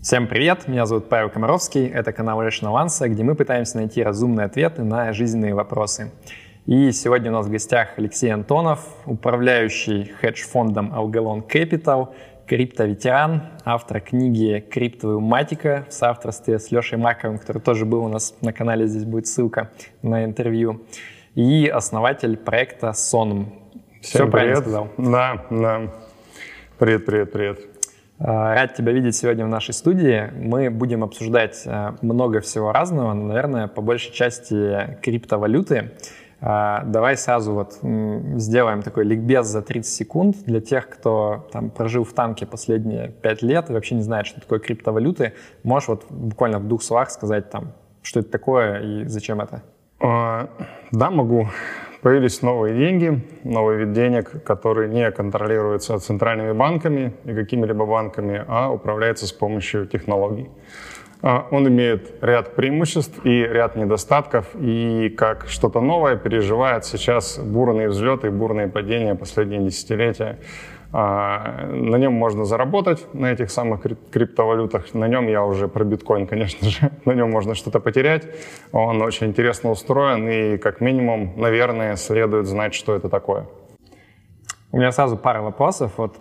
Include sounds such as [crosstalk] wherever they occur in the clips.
Всем привет, меня зовут Павел Комаровский, это канал Russian Avance, где мы пытаемся найти разумные ответы на жизненные вопросы. И сегодня у нас в гостях Алексей Антонов, управляющий хедж-фондом Algalon Capital, криптоветеран, автор книги «Криптовая матика» в соавторстве с Лешей Маковым, который тоже был у нас на канале, здесь будет ссылка на интервью, и основатель проекта Sonum. Всем Все привет. правильно сказал? Да, да. Привет, привет, привет. А, рад тебя видеть сегодня в нашей студии. Мы будем обсуждать а, много всего разного, наверное, по большей части криптовалюты. А, давай сразу вот сделаем такой ликбез за 30 секунд для тех, кто там прожил в танке последние 5 лет и вообще не знает, что такое криптовалюты. Можешь вот буквально в двух словах сказать там, что это такое и зачем это? Да, могу. Появились новые деньги, новый вид денег, который не контролируется центральными банками и какими-либо банками, а управляется с помощью технологий. А, он имеет ряд преимуществ и ряд недостатков, и как что-то новое переживает сейчас бурные взлеты и бурные падения последние десятилетия. А, на нем можно заработать, на этих самых криптовалютах. На нем я уже про биткоин, конечно же. [laughs] На нем можно что-то потерять. Он очень интересно устроен, и как минимум, наверное, следует знать, что это такое. У меня сразу пара вопросов. Вот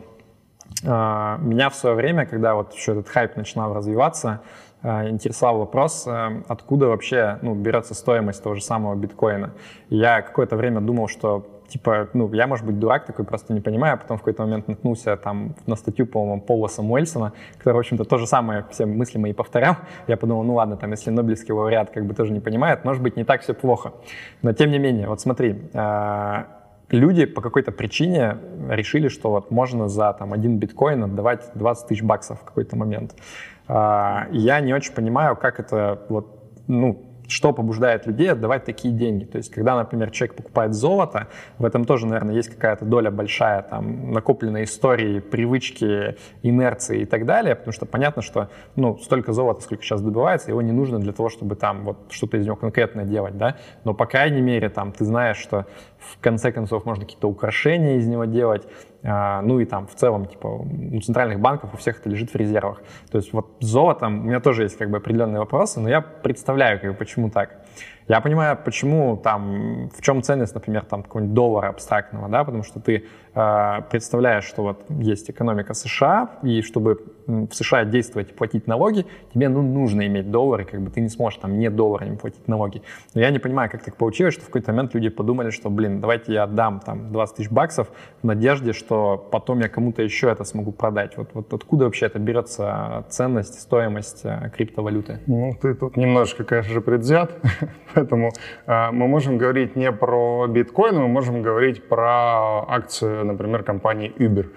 а, меня в свое время, когда вот еще этот хайп начинал развиваться, а, интересовал вопрос, откуда вообще ну, берется стоимость того же самого биткоина. я какое-то время думал, что типа, ну, я, может быть, дурак такой, просто не понимаю, а потом в какой-то момент наткнулся там на статью, по-моему, Пола Самуэльсона, который, в общем-то, то же самое все мысли мои повторял. Я подумал, ну ладно, там, если Нобелевский лауреат как бы тоже не понимает, может быть, не так все плохо. Но, тем не менее, вот смотри, а, люди по какой-то причине решили, что вот можно за там один биткоин отдавать 20 тысяч баксов в какой-то момент. А, я не очень понимаю, как это вот, ну, что побуждает людей отдавать такие деньги. То есть, когда, например, человек покупает золото, в этом тоже, наверное, есть какая-то доля большая там накопленной истории, привычки, инерции и так далее, потому что понятно, что ну, столько золота, сколько сейчас добывается, его не нужно для того, чтобы там вот что-то из него конкретное делать, да, но по крайней мере там ты знаешь, что в конце концов можно какие-то украшения из него делать, а, ну и там в целом, типа, у центральных банков у всех это лежит в резервах. То есть вот с золотом у меня тоже есть как бы определенные вопросы, но я представляю, как бы, почему так. Я понимаю, почему там, в чем ценность, например, там какого-нибудь доллара абстрактного, да, потому что ты э, представляешь, что вот есть экономика США, и чтобы в США действовать и платить налоги, тебе ну, нужно иметь доллары, как бы ты не сможешь там не долларами платить налоги. Но я не понимаю, как так получилось, что в какой-то момент люди подумали, что, блин, давайте я отдам там 20 тысяч баксов в надежде, что потом я кому-то еще это смогу продать. Вот, вот откуда вообще это берется ценность, стоимость э, криптовалюты? Ну, ты тут немножко, конечно же, предвзят. [laughs] Поэтому э, мы можем говорить не про биткоин, мы можем говорить про акцию, например, компании Uber.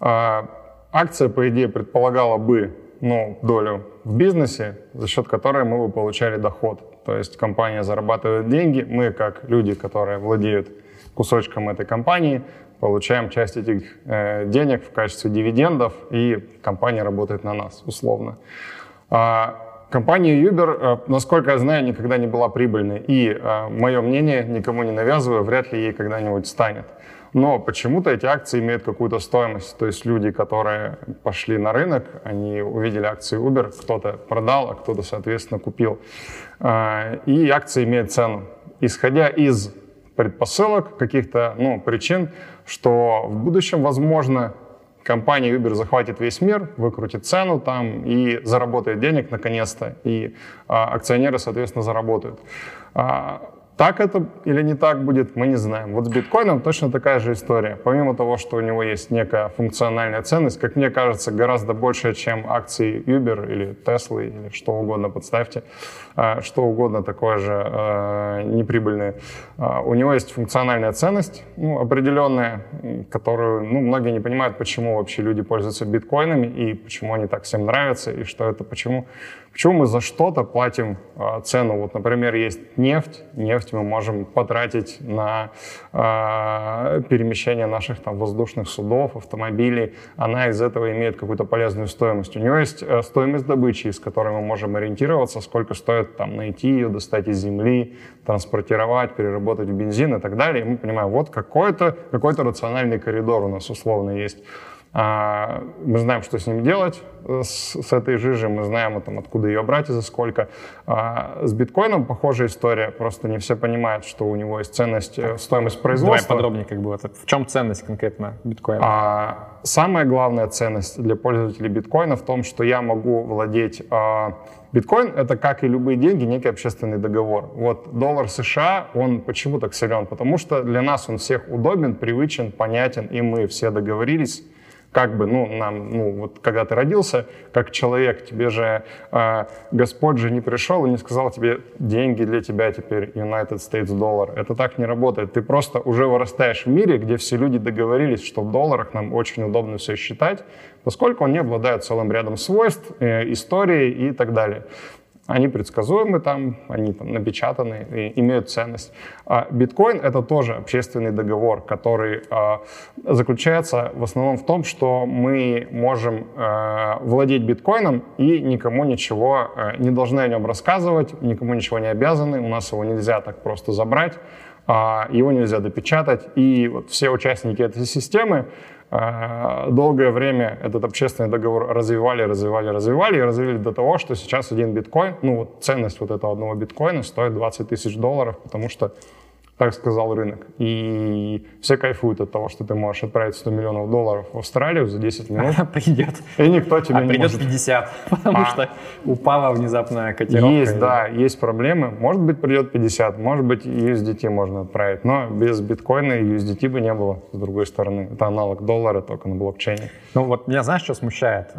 Э, акция, по идее, предполагала бы ну, долю в бизнесе, за счет которой мы бы получали доход. То есть компания зарабатывает деньги, мы, как люди, которые владеют кусочком этой компании, получаем часть этих э, денег в качестве дивидендов, и компания работает на нас, условно. А, Компания Uber, э, насколько я знаю, никогда не была прибыльной. И э, мое мнение, никому не навязываю, вряд ли ей когда-нибудь станет. Но почему-то эти акции имеют какую-то стоимость. То есть люди, которые пошли на рынок, они увидели акции Uber, кто-то продал, а кто-то, соответственно, купил. Э, и акции имеют цену. Исходя из предпосылок, каких-то ну, причин, что в будущем, возможно, компания Uber захватит весь мир, выкрутит цену там и заработает денег наконец-то, и а, акционеры, соответственно, заработают. А, так это или не так будет, мы не знаем. Вот с биткоином точно такая же история. Помимо того, что у него есть некая функциональная ценность, как мне кажется, гораздо больше, чем акции Uber или Tesla или что угодно, подставьте, что угодно такое же а, неприбыльное. А, у него есть функциональная ценность ну, определенная, которую ну, многие не понимают, почему вообще люди пользуются биткоинами и почему они так всем нравятся и что это, почему Почему мы за что-то платим э, цену? Вот, например, есть нефть. Нефть мы можем потратить на э, перемещение наших там, воздушных судов, автомобилей. Она из этого имеет какую-то полезную стоимость. У нее есть э, стоимость добычи, с которой мы можем ориентироваться, сколько стоит там, найти ее, достать из земли, транспортировать, переработать в бензин и так далее. И мы понимаем, вот какой-то какой рациональный коридор у нас условно есть. А, мы знаем, что с ним делать, э, с, с этой жижей, мы знаем, там, откуда ее брать и за сколько. А, с биткоином похожая история, просто не все понимают, что у него есть ценность, э, стоимость производства. Давай подробнее, как бы, в чем ценность конкретно биткоина? А, самая главная ценность для пользователей биткоина в том, что я могу владеть... А, биткоин — это, как и любые деньги, некий общественный договор. Вот доллар США, он почему так силен? Потому что для нас он всех удобен, привычен, понятен, и мы все договорились как бы, ну, нам, ну, вот когда ты родился, как человек, тебе же э, Господь же не пришел и не сказал тебе, деньги для тебя теперь United States доллар. Это так не работает. Ты просто уже вырастаешь в мире, где все люди договорились, что в долларах нам очень удобно все считать, поскольку он не обладает целым рядом свойств, э, истории и так далее. Они предсказуемы там, они там напечатаны и имеют ценность. А биткоин — это тоже общественный договор, который а, заключается в основном в том, что мы можем а, владеть биткоином и никому ничего не должны о нем рассказывать, никому ничего не обязаны, у нас его нельзя так просто забрать, его нельзя допечатать, и вот все участники этой системы долгое время этот общественный договор развивали, развивали, развивали и развили до того, что сейчас один биткоин, ну вот ценность вот этого одного биткоина стоит 20 тысяч долларов, потому что так сказал рынок. И все кайфуют от того, что ты можешь отправить 100 миллионов долларов в Австралию за 10 [laughs] минут. Придет. И никто тебе а не придет может. 50, [laughs] потому а. что упала внезапная котировка. Есть, да, есть проблемы. Может быть, придет 50, может быть, USDT можно отправить. Но без биткоина USDT бы не было, с другой стороны. Это аналог доллара, только на блокчейне. Ну вот меня знаешь, что смущает?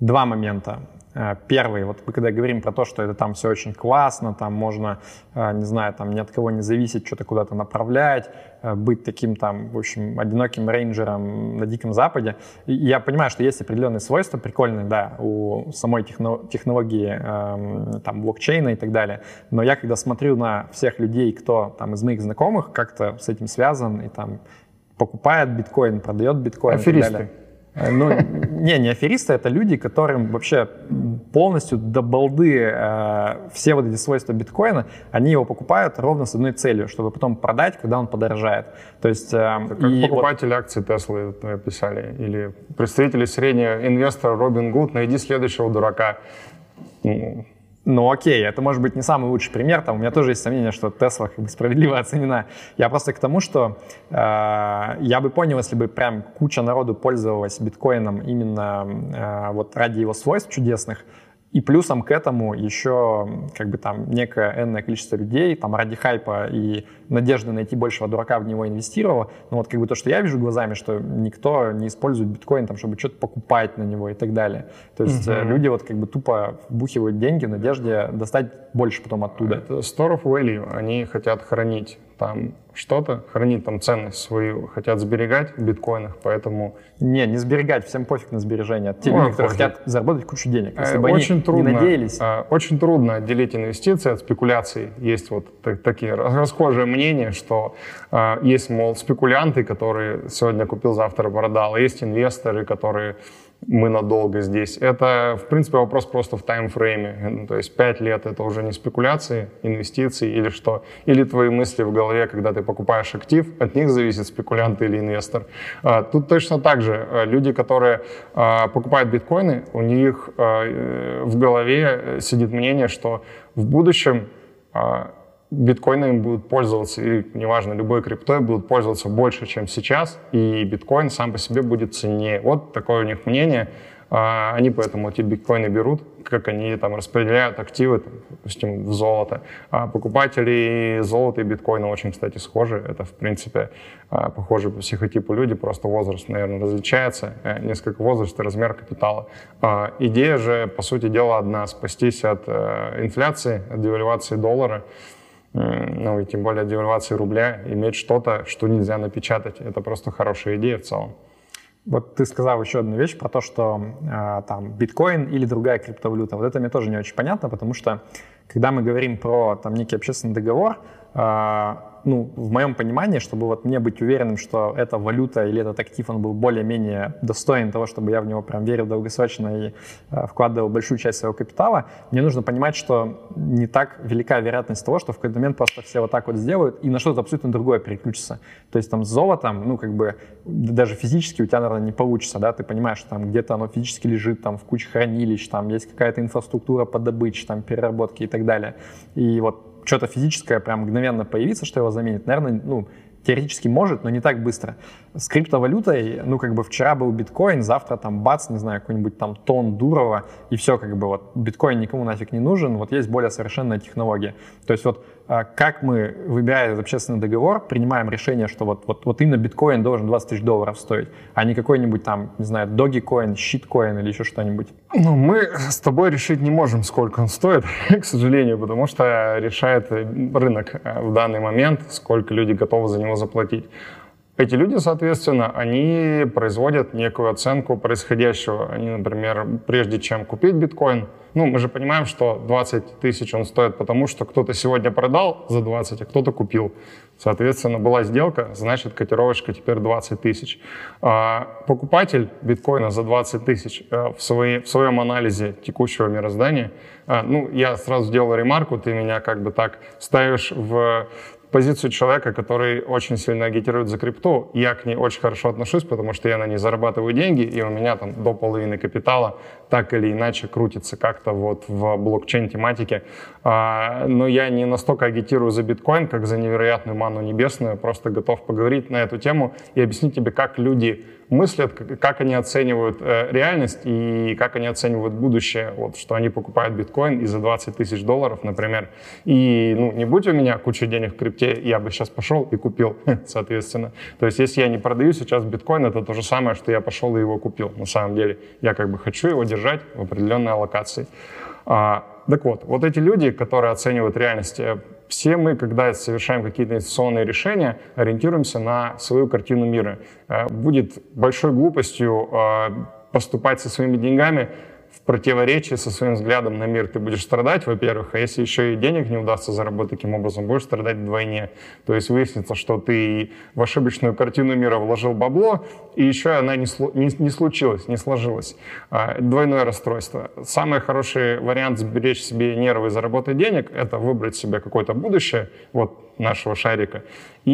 Два момента. Э, первый, вот мы когда говорим про то, что это там все очень классно, там можно, э, не знаю, там ни от кого не зависеть, что-то куда-то направлять, э, быть таким там, в общем, одиноким рейнджером на Диком Западе. И я понимаю, что есть определенные свойства прикольные, да, у самой технологии эм, там блокчейна и так далее. Но я когда смотрю на всех людей, кто там из моих знакомых как-то с этим связан и там покупает биткоин, продает биткоин Аферисты. и так далее. Э, ну, не, не аферисты, это люди, которым вообще полностью до балды э, все вот эти свойства биткоина, они его покупают ровно с одной целью, чтобы потом продать, когда он подорожает. То есть... Э, как и покупатели вот... акций Теслы писали, или представители среднего инвестора Робин Гуд, найди следующего дурака. Ну, ну окей, это может быть не самый лучший пример, там у меня тоже есть сомнение, что Тесла как бы справедливо [laughs] оценена. Я просто к тому, что э, я бы понял, если бы прям куча народу пользовалась биткоином именно э, вот ради его свойств чудесных, и плюсом к этому еще как бы там некое энное количество людей там ради хайпа и надежды найти большего дурака в него инвестировало. Но вот как бы то, что я вижу глазами, что никто не использует биткоин, там, чтобы что-то покупать на него и так далее. То есть угу. люди вот как бы тупо вбухивают деньги в надежде достать больше потом оттуда. Это store of value. Они хотят хранить там что-то, хранить там ценность свою, хотят сберегать в биткоинах, поэтому... Не, не сберегать, всем пофиг на сбережения. Те ну, люди, которые хотят заработать кучу денег, если бы очень они трудно, не надеялись. А, очень трудно отделить инвестиции от спекуляций. Есть вот так, такие расхожие мнения, что а, есть, мол, спекулянты, которые сегодня купил, завтра продал, а есть инвесторы, которые мы надолго здесь. Это, в принципе, вопрос просто в таймфрейме. Ну, то есть пять лет — это уже не спекуляции, инвестиции или что. Или твои мысли в голове, когда ты покупаешь актив, от них зависит спекулянт или инвестор. А, тут точно так же. А, люди, которые а, покупают биткоины, у них в голове сидит мнение, что в будущем биткоинами будут пользоваться, или, неважно, любой криптой будут пользоваться больше, чем сейчас, и биткоин сам по себе будет ценнее. Вот такое у них мнение. А, они поэтому эти биткоины берут, как они там распределяют активы, там, допустим, в золото. А покупатели золота и биткоина очень, кстати, схожи. Это, в принципе, а, похожи по психотипу люди, просто возраст, наверное, различается. Э, несколько возраст и размер капитала. А, идея же, по сути дела, одна — спастись от э, инфляции, от девальвации доллара ну и тем более девальвации рубля, иметь что-то, что нельзя напечатать. Это просто хорошая идея в целом. Вот ты сказал еще одну вещь про то, что э, там биткоин или другая криптовалюта. Вот это мне тоже не очень понятно, потому что когда мы говорим про там некий общественный договор, э, ну, в моем понимании, чтобы вот мне быть уверенным, что эта валюта или этот актив, он был более-менее достоин того, чтобы я в него прям верил долгосрочно и э, вкладывал большую часть своего капитала, мне нужно понимать, что не так велика вероятность того, что в какой-то момент просто все вот так вот сделают и на что-то абсолютно другое переключится. То есть там с золотом, ну, как бы даже физически у тебя, наверное, не получится, да, ты понимаешь, что там где-то оно физически лежит, там в куче хранилищ, там есть какая-то инфраструктура по добыче, там переработки и так далее. И вот что-то физическое прям мгновенно появится, что его заменит, наверное, ну, теоретически может, но не так быстро. С криптовалютой, ну, как бы вчера был биткоин, завтра там бац, не знаю, какой-нибудь там тон Дурова, и все, как бы вот биткоин никому нафиг не нужен, вот есть более совершенная технология. То есть вот как мы, выбирая этот общественный договор, принимаем решение, что вот, вот, вот именно биткоин должен 20 тысяч долларов стоить, а не какой-нибудь там, не знаю, доги-коин, щит-коин или еще что-нибудь? Ну, мы с тобой решить не можем, сколько он стоит, [laughs] к сожалению, потому что решает рынок э, в данный момент, сколько люди готовы за него заплатить. Эти люди, соответственно, они производят некую оценку происходящего. Они, например, прежде чем купить биткоин, ну, мы же понимаем, что 20 тысяч он стоит потому, что кто-то сегодня продал за 20, а кто-то купил. Соответственно, была сделка, значит, котировочка теперь 20 тысяч. А покупатель биткоина за 20 тысяч э, в, в своем анализе текущего мироздания, э, ну, я сразу сделал ремарку, ты меня как бы так ставишь в позицию человека, который очень сильно агитирует за крипту. Я к ней очень хорошо отношусь, потому что я на ней зарабатываю деньги, и у меня там до половины капитала так или иначе крутится как-то вот в блокчейн-тематике. А, но я не настолько агитирую за биткоин, как за невероятную ману небесную, просто готов поговорить на эту тему и объяснить тебе, как люди мыслят, как они оценивают э, реальность и как они оценивают будущее, вот, что они покупают биткоин и за 20 тысяч долларов, например. И ну, не будь у меня куча денег в крипте, я бы сейчас пошел и купил, [laughs] соответственно. То есть если я не продаю сейчас биткоин, это то же самое, что я пошел и его купил. На самом деле я как бы хочу его держать в определенной аллокации. А, так вот, вот эти люди, которые оценивают реальность, э, все мы, когда совершаем какие-то инвестиционные решения, ориентируемся на свою картину мира. Э, будет большой глупостью э, поступать со своими деньгами противоречии со своим взглядом на мир. Ты будешь страдать, во-первых, а если еще и денег не удастся заработать таким образом, будешь страдать вдвойне. То есть выяснится, что ты в ошибочную картину мира вложил бабло, и еще она не, не, не случилась, не сложилась. А, двойное расстройство. Самый хороший вариант сберечь себе нервы и заработать денег — это выбрать себе какое-то будущее, вот нашего шарика, и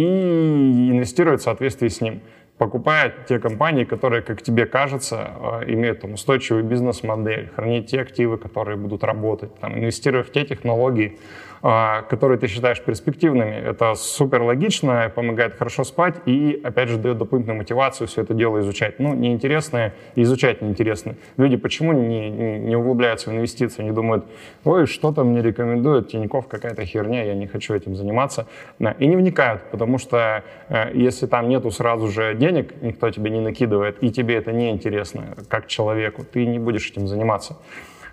инвестировать в соответствии с ним покупая те компании, которые, как тебе кажется, э, имеют там, устойчивую бизнес-модель, хранить те активы, которые будут работать, там, инвестируя в те технологии, которые ты считаешь перспективными. Это супер логично, помогает хорошо спать и, опять же, дает дополнительную мотивацию все это дело изучать. Ну, неинтересное изучать неинтересно. Люди почему не, не, не углубляются в инвестиции, не думают, ой, что-то мне рекомендуют, Тиньков какая-то херня, я не хочу этим заниматься. И не вникают, потому что э, если там нету сразу же денег, никто тебе не накидывает, и тебе это не интересно как человеку, ты не будешь этим заниматься.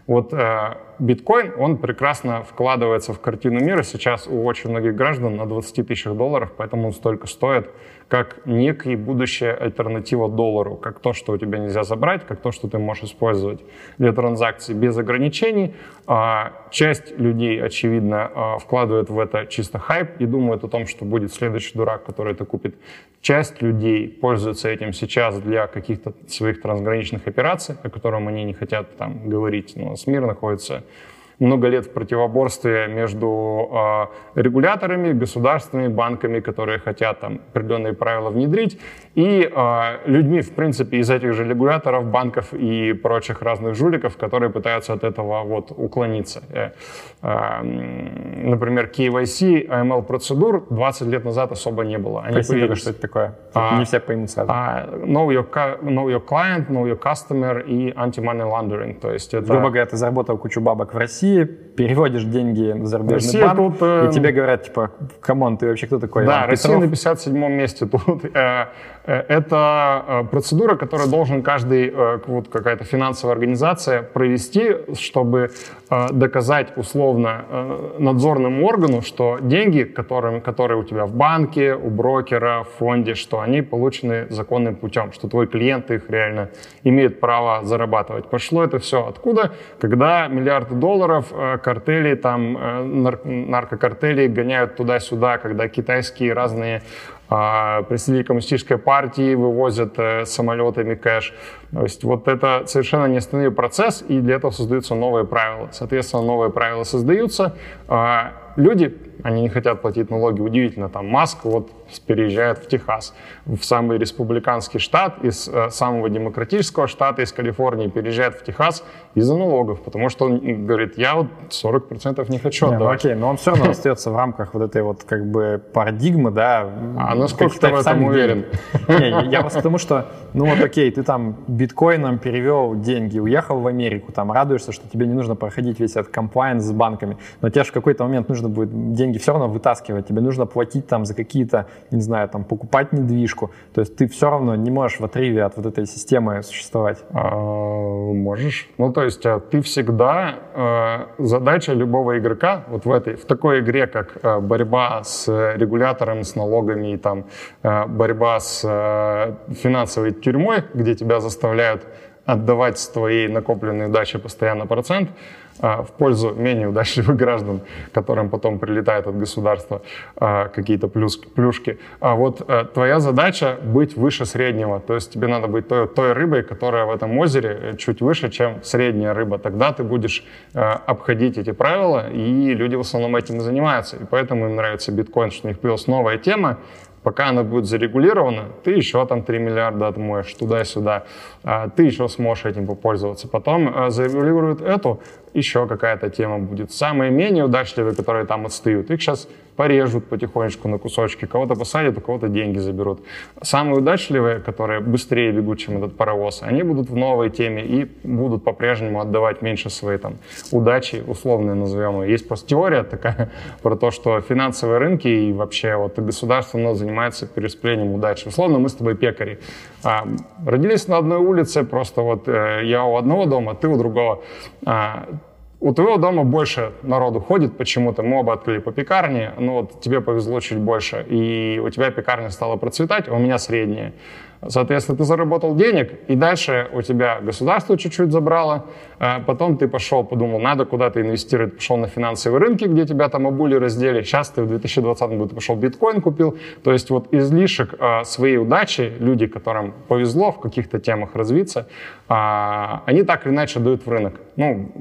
Вот э, биткоин, он прекрасно вкладывается в картину мира. Сейчас у очень многих граждан на 20 тысячах долларов, поэтому он столько стоит как некая будущая альтернатива доллару, как то, что у тебя нельзя забрать, как то, что ты можешь использовать для транзакций без ограничений. А, часть людей, очевидно, а, вкладывает в это чисто хайп и думает о том, что будет следующий дурак, который это купит. Часть людей пользуется этим сейчас для каких-то своих трансграничных операций, о которых они не хотят там говорить, но с мир находится много лет в противоборстве между э, регуляторами, государственными банками, которые хотят там определенные правила внедрить, и э, людьми, в принципе, из этих же регуляторов, банков и прочих разных жуликов, которые пытаются от этого вот уклониться. Э, э, например, KYC, AML процедур 20 лет назад особо не было. Они Поясни появились... что это такое. А, не все поймут сразу. А, know, your, know your client, know your customer и anti-money laundering. То есть это... Грубо говоря, ты заработал кучу бабок в России, переводишь деньги в зарубежный Россия банк, тут, э... и тебе говорят, типа, come on, ты вообще кто такой? Да, Иван Россия Петров? на 57-м месте тут. [laughs] Э, это э, процедура, которую должен каждый, вот какая-то финансовая организация провести, чтобы доказать условно надзорному органу, что деньги, которые, которые у тебя в банке, у брокера, в фонде, что они получены законным путем, что твой клиент их реально имеет право зарабатывать. Пошло это все откуда? Когда миллиарды долларов э, картели, там, э, нар- наркокартели гоняют туда-сюда, когда китайские разные представители коммунистической партии вывозят э, самолетами кэш. То есть вот это совершенно неостановимый процесс, и для этого создаются новые правила. Соответственно, новые правила создаются. А, люди они не хотят платить налоги. Удивительно, там Маск вот переезжает в Техас, в самый республиканский штат, из э, самого демократического штата, из Калифорнии, переезжает в Техас из-за налогов, потому что он говорит, я вот 40% не хочу не, отдавать. Ну, окей, но он все равно остается в рамках вот этой вот как бы парадигмы, да. А насколько ты в этом уверен? Не, я просто потому что, ну вот окей, ты там биткоином перевел деньги, уехал в Америку, там радуешься, что тебе не нужно проходить весь этот комплайнс с банками, но тебе же в какой-то момент нужно будет деньги все равно вытаскивать, тебе нужно платить там за какие-то не знаю, там, покупать недвижку. То есть ты все равно не можешь в отрыве от вот этой системы существовать. А, можешь. Ну, то есть а, ты всегда... Э, задача любого игрока вот в этой, в такой игре, как э, борьба с регулятором, с налогами, и там, э, борьба с финансовой тюрьмой, где тебя заставляют отдавать с твоей накопленной удачи постоянно процент, а, в пользу менее удачливых [laughs] граждан, которым потом прилетает от государства а, какие-то плюс, плюшки. А вот а, твоя задача быть выше среднего, то есть тебе надо быть той, той рыбой, которая в этом озере э, чуть выше, чем средняя рыба. Тогда ты будешь обходить эти правила, и люди в основном этим и занимаются. И поэтому им нравится биткоин, что у них появилась новая тема, Пока она будет зарегулирована, ты еще там 3 миллиарда отмоешь туда-сюда, ты еще сможешь этим попользоваться. Потом зарегулируют эту, еще какая-то тема будет. Самые менее удачливые, которые там отстают, их сейчас порежут потихонечку на кусочки, кого-то посадят, у кого-то деньги заберут. Самые удачливые, которые быстрее бегут, чем этот паровоз, они будут в новой теме и будут по-прежнему отдавать меньше своей там удачи, условно назовем ее. Есть просто теория такая [laughs] про то, что финансовые рынки и вообще вот государство оно занимается перераспределением удачи. Условно мы с тобой пекари. А, родились на одной улице, просто вот э, я у одного дома, ты у другого. А, у твоего дома больше народу ходит почему-то, мы оба открыли по пекарне, но вот тебе повезло чуть больше, и у тебя пекарня стала процветать, а у меня средняя. Соответственно, ты заработал денег, и дальше у тебя государство чуть-чуть забрало, а потом ты пошел, подумал, надо куда-то инвестировать, пошел на финансовые рынки, где тебя там обули раздели, сейчас ты в 2020 году пошел биткоин купил, то есть вот излишек а, своей удачи, люди, которым повезло в каких-то темах развиться, а, они так или иначе дают в рынок. Ну,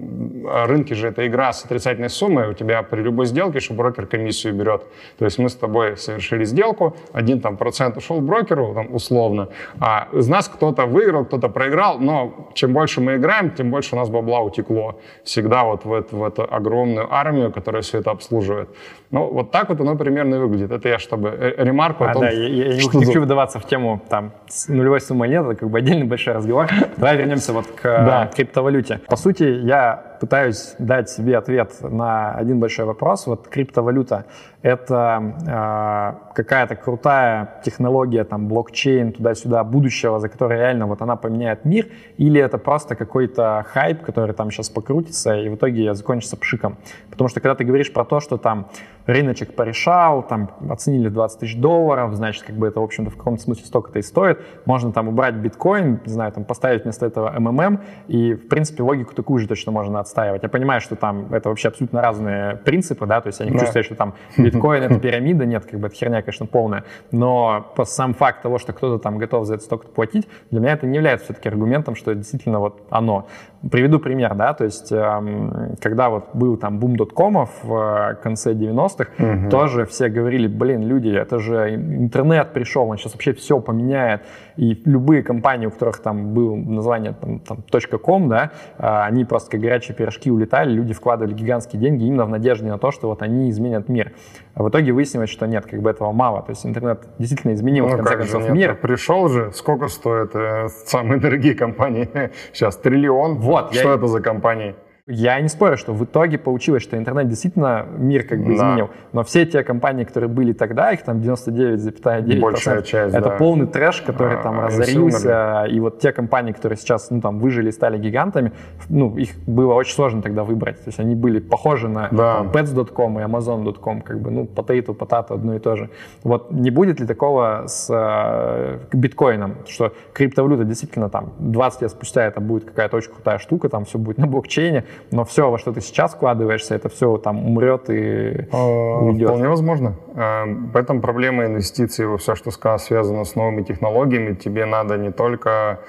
рынки же это игра с отрицательной суммой, у тебя при любой сделке, что брокер комиссию берет. То есть мы с тобой совершили сделку, один там процент ушел брокеру, там, условно, а из нас кто-то выиграл, кто-то проиграл, но чем больше мы играем, тем больше у нас бабла утекло. Всегда вот в, эту, в эту огромную армию, которая все это обслуживает. Ну, вот так вот оно примерно выглядит. Это я чтобы э, ремарку а, о том, да, я, я не хочу вдаваться в тему там нулевой суммы нет, это как бы отдельный большой разговор. Давай вернемся вот к да. криптовалюте. По сути, я пытаюсь дать себе ответ на один большой вопрос. Вот криптовалюта — это э, какая-то крутая технология, там, блокчейн, туда-сюда, будущего, за которой реально вот она поменяет мир, или это просто какой-то хайп, который там сейчас покрутится, и в итоге закончится пшиком. Потому что когда ты говоришь про то, что там рыночек порешал, там оценили 20 тысяч долларов, значит, как бы это, в общем-то, в каком-то смысле столько-то и стоит. Можно там убрать биткоин, не знаю, там поставить вместо этого МММ, и, в принципе, логику такую же точно можно отстаивать. Я понимаю, что там это вообще абсолютно разные принципы, да, то есть я не да. сказать, что там [laughs] биткоин — это пирамида, нет, как бы это херня, конечно, полная, но сам факт того, что кто-то там готов за это столько платить, для меня это не является все-таки аргументом, что это действительно вот оно. Приведу пример, да, то есть эм, когда вот был там бум доткомов в э, конце 90-х, угу. тоже все говорили, блин, люди, это же интернет пришел, он сейчас вообще все поменяет, и любые компании, у которых там было название там, там .com, да, э, они просто как горячие пирожки улетали, люди вкладывали гигантские деньги именно в надежде на то, что вот они изменят мир. А в итоге выяснилось, что нет, как бы этого мало, то есть интернет действительно изменил, ну, в конце концов, мир. Пришел же, сколько стоит э, самые [laughs] дорогие компании сейчас, триллион? Вот, что я... это за компании? Я не спорю, что в итоге получилось, что интернет действительно мир как бы да. изменил. Но все те компании, которые были тогда, их там 99,9%, Большая часть, это да. полный трэш, который а, там разорился. И вот те компании, которые сейчас ну, там выжили и стали гигантами, ну, их было очень сложно тогда выбрать. То есть они были похожи на да. там, Pets.com и Amazon.com, как бы, ну, potato, potato, одно и то же. Вот не будет ли такого с э, биткоином, что криптовалюта действительно там 20 лет спустя это будет какая-то очень крутая штука, там все будет на блокчейне, но все, во что ты сейчас вкладываешься, это все там умрет и А, уйдет. Вполне возможно. А, В этом проблема инвестиций во все, что связано с новыми технологиями. Тебе надо не только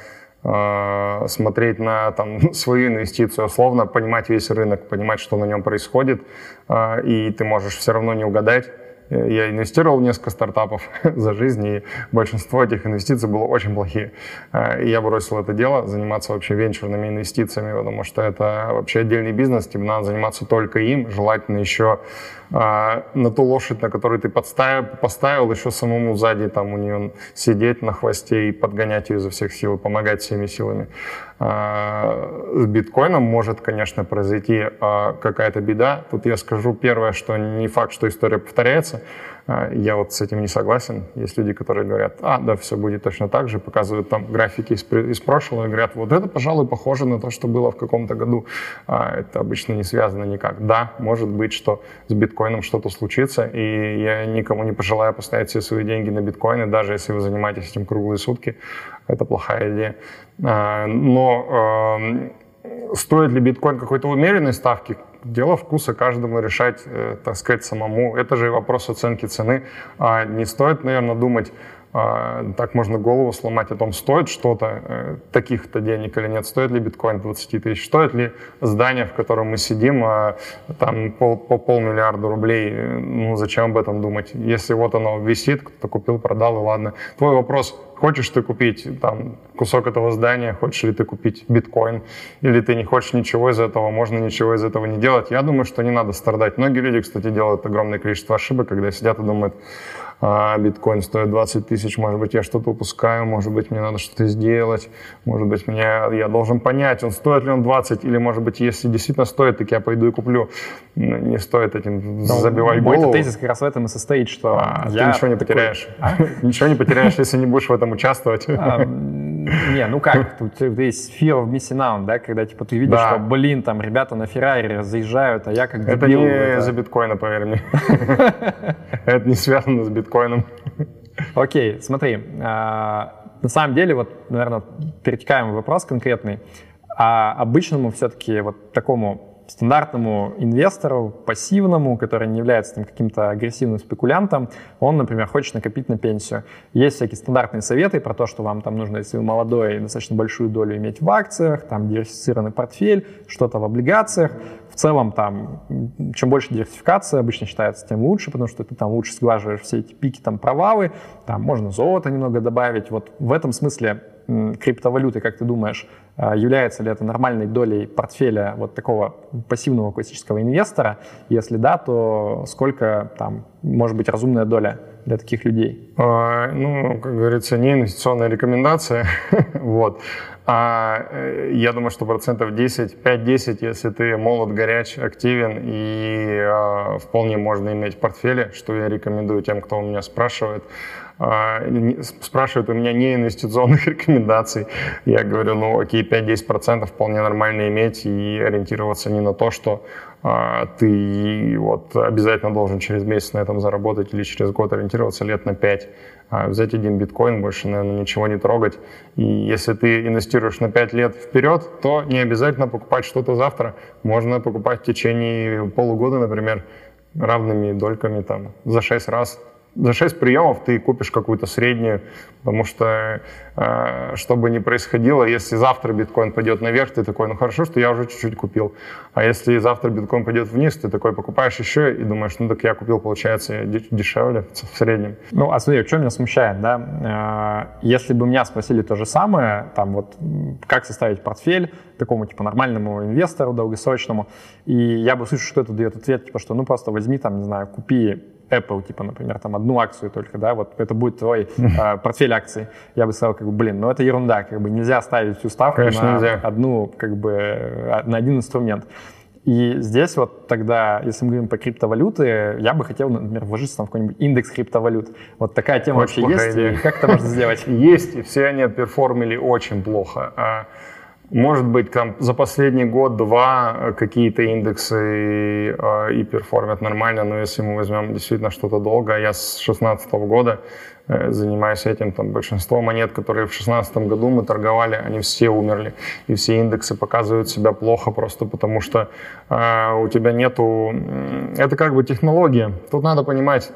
а, смотреть на там, [laughs] свою инвестицию, условно понимать весь рынок, понимать, что на нем происходит, а, и ты можешь все равно не угадать. Э, Я инвестировал в несколько стартапов [laughs] за жизнь, и большинство этих инвестиций было очень плохие. А, И я бросил это дело, заниматься вообще венчурными инвестициями, потому что это вообще отдельный бизнес, тебе надо заниматься только им, желательно еще а, на ту лошадь, на которую ты подставил, поставил, еще самому сзади там у нее сидеть на хвосте и подгонять ее изо всех сил, помогать всеми силами. А, С биткоином может, конечно, произойти а, какая-то беда. Тут я скажу первое, что не факт, что история повторяется. А, Я вот с этим не согласен. Есть люди, которые говорят, а, да, все будет точно так же, показывают там графики из, из прошлого, и говорят, вот это, пожалуй, похоже на то, что было в каком-то году. А, Это обычно не связано никак. Да, может быть, что с биткоином что-то случится, и я никому не пожелаю поставить все свои деньги на биткоины, даже если вы занимаетесь этим круглые сутки. Это плохая идея. А, Но эм, стоит ли биткоин какой-то умеренной ставки? Дело вкуса каждому решать, э, так сказать, самому. Это же и вопрос оценки цены. А не стоит, наверное, думать, так можно голову сломать о том, стоит что-то э, таких-то денег или нет, стоит ли биткоин 20 тысяч, стоит ли здание, в котором мы сидим, а, там пол, по полмиллиарда рублей, э, ну зачем об этом думать? Если вот оно висит, кто-то купил, продал, и ладно. Твой вопрос, хочешь ты купить там кусок этого здания, хочешь ли ты купить биткоин, или ты не хочешь ничего из этого, можно ничего из этого не делать. Я думаю, что не надо страдать. Многие люди, кстати, делают огромное количество ошибок, когда сидят и думают, а, биткоин стоит 20 тысяч, может быть, я что-то упускаю, может быть, мне надо что-то сделать, может быть, мне, я должен понять, он стоит ли он 20, или, может быть, если действительно стоит, так я пойду и куплю. Не стоит этим забивать Мой голову. тезис как раз в этом и состоит, что А, я ты ничего не потеряешь. [laughs] А? [laughs] Ничего не потеряешь, если не будешь в этом участвовать. А, Не, ну как, [laughs] тут есть fear of missing out, да, когда типа ты видишь, что, блин, там ребята на Феррари заезжают, а я как Это дебил. не это- за биткоина, поверь мне. Это не связано с биткоином. Окей, смотри, а, на самом деле, вот, наверное, перетекаем в вопрос конкретный. А обычному все-таки вот такому стандартному инвестору, пассивному, который не является там, каким-то агрессивным спекулянтом, он, например, хочет накопить на пенсию. Есть всякие стандартные советы про то, что вам там нужно, если вы молодой, достаточно большую долю иметь в акциях, там диверсифицированный портфель, что-то в облигациях. В целом, там, чем больше диверсификация обычно считается, тем лучше, потому что ты там лучше сглаживаешь все эти пики, там, провалы, там можно золото немного добавить. Вот в этом смысле криптовалюты, как ты думаешь, является ли это нормальной долей портфеля вот такого пассивного классического инвестора? Если да, то сколько там может быть разумная доля для таких людей? А, Ну, как говорится, не инвестиционная рекомендация. [laughs] вот. А э, я думаю, что процентов 10, 5-10, если ты молод, горяч, активен и а, вполне можно иметь в портфеле, что я рекомендую тем, кто у меня спрашивает. А, спрашивают у меня не инвестиционных [laughs] рекомендаций. Я говорю, ну окей, 5-10% вполне нормально иметь и ориентироваться не на то, что а, ты вот обязательно должен через месяц на этом заработать или через год ориентироваться лет на 5. А взять один биткоин, больше, наверное, ничего не трогать. И если ты инвестируешь на 5 лет вперед, то не обязательно покупать что-то завтра. Можно покупать в течение полугода, например, равными дольками там, за 6 раз. За 6 приемов ты купишь какую-то среднюю, потому что, э, что бы ни происходило, если завтра биткоин пойдет наверх, ты такой, ну хорошо, что я уже чуть-чуть купил. А если завтра биткоин пойдет вниз, ты такой покупаешь еще и думаешь, ну так я купил, получается, дешевле в среднем. Ну, а смотри, что меня смущает, да? Э, Если бы меня спросили то же самое, там вот, как составить портфель такому, типа, нормальному инвестору долгосрочному, и я бы слышал, что это дает ответ, типа, что ну просто возьми там, не знаю, купи Apple, типа, например, там одну акцию только, да, вот это будет твой э, [laughs] портфель акций. Я бы сказал, как бы, блин, ну это ерунда, как бы нельзя ставить всю ставку Конечно, на нельзя. одну, как бы, э, на один инструмент. И здесь вот тогда, если мы говорим про криптовалюты, я бы хотел, например, вложиться там в какой-нибудь индекс криптовалют. Вот такая тема Очень вообще есть, идея. и как это можно сделать? [laughs] Есть, и все они перформили очень плохо. Может быть, там, за последний год-два э, какие-то индексы э, и перформят нормально, но если мы возьмем действительно что-то долго, я с 2016 года э, занимаюсь этим, там большинство монет, которые в 2016 году мы торговали, они все умерли, и все индексы показывают себя плохо просто потому, что э, у тебя нету... Это как бы технология. Тут надо понимать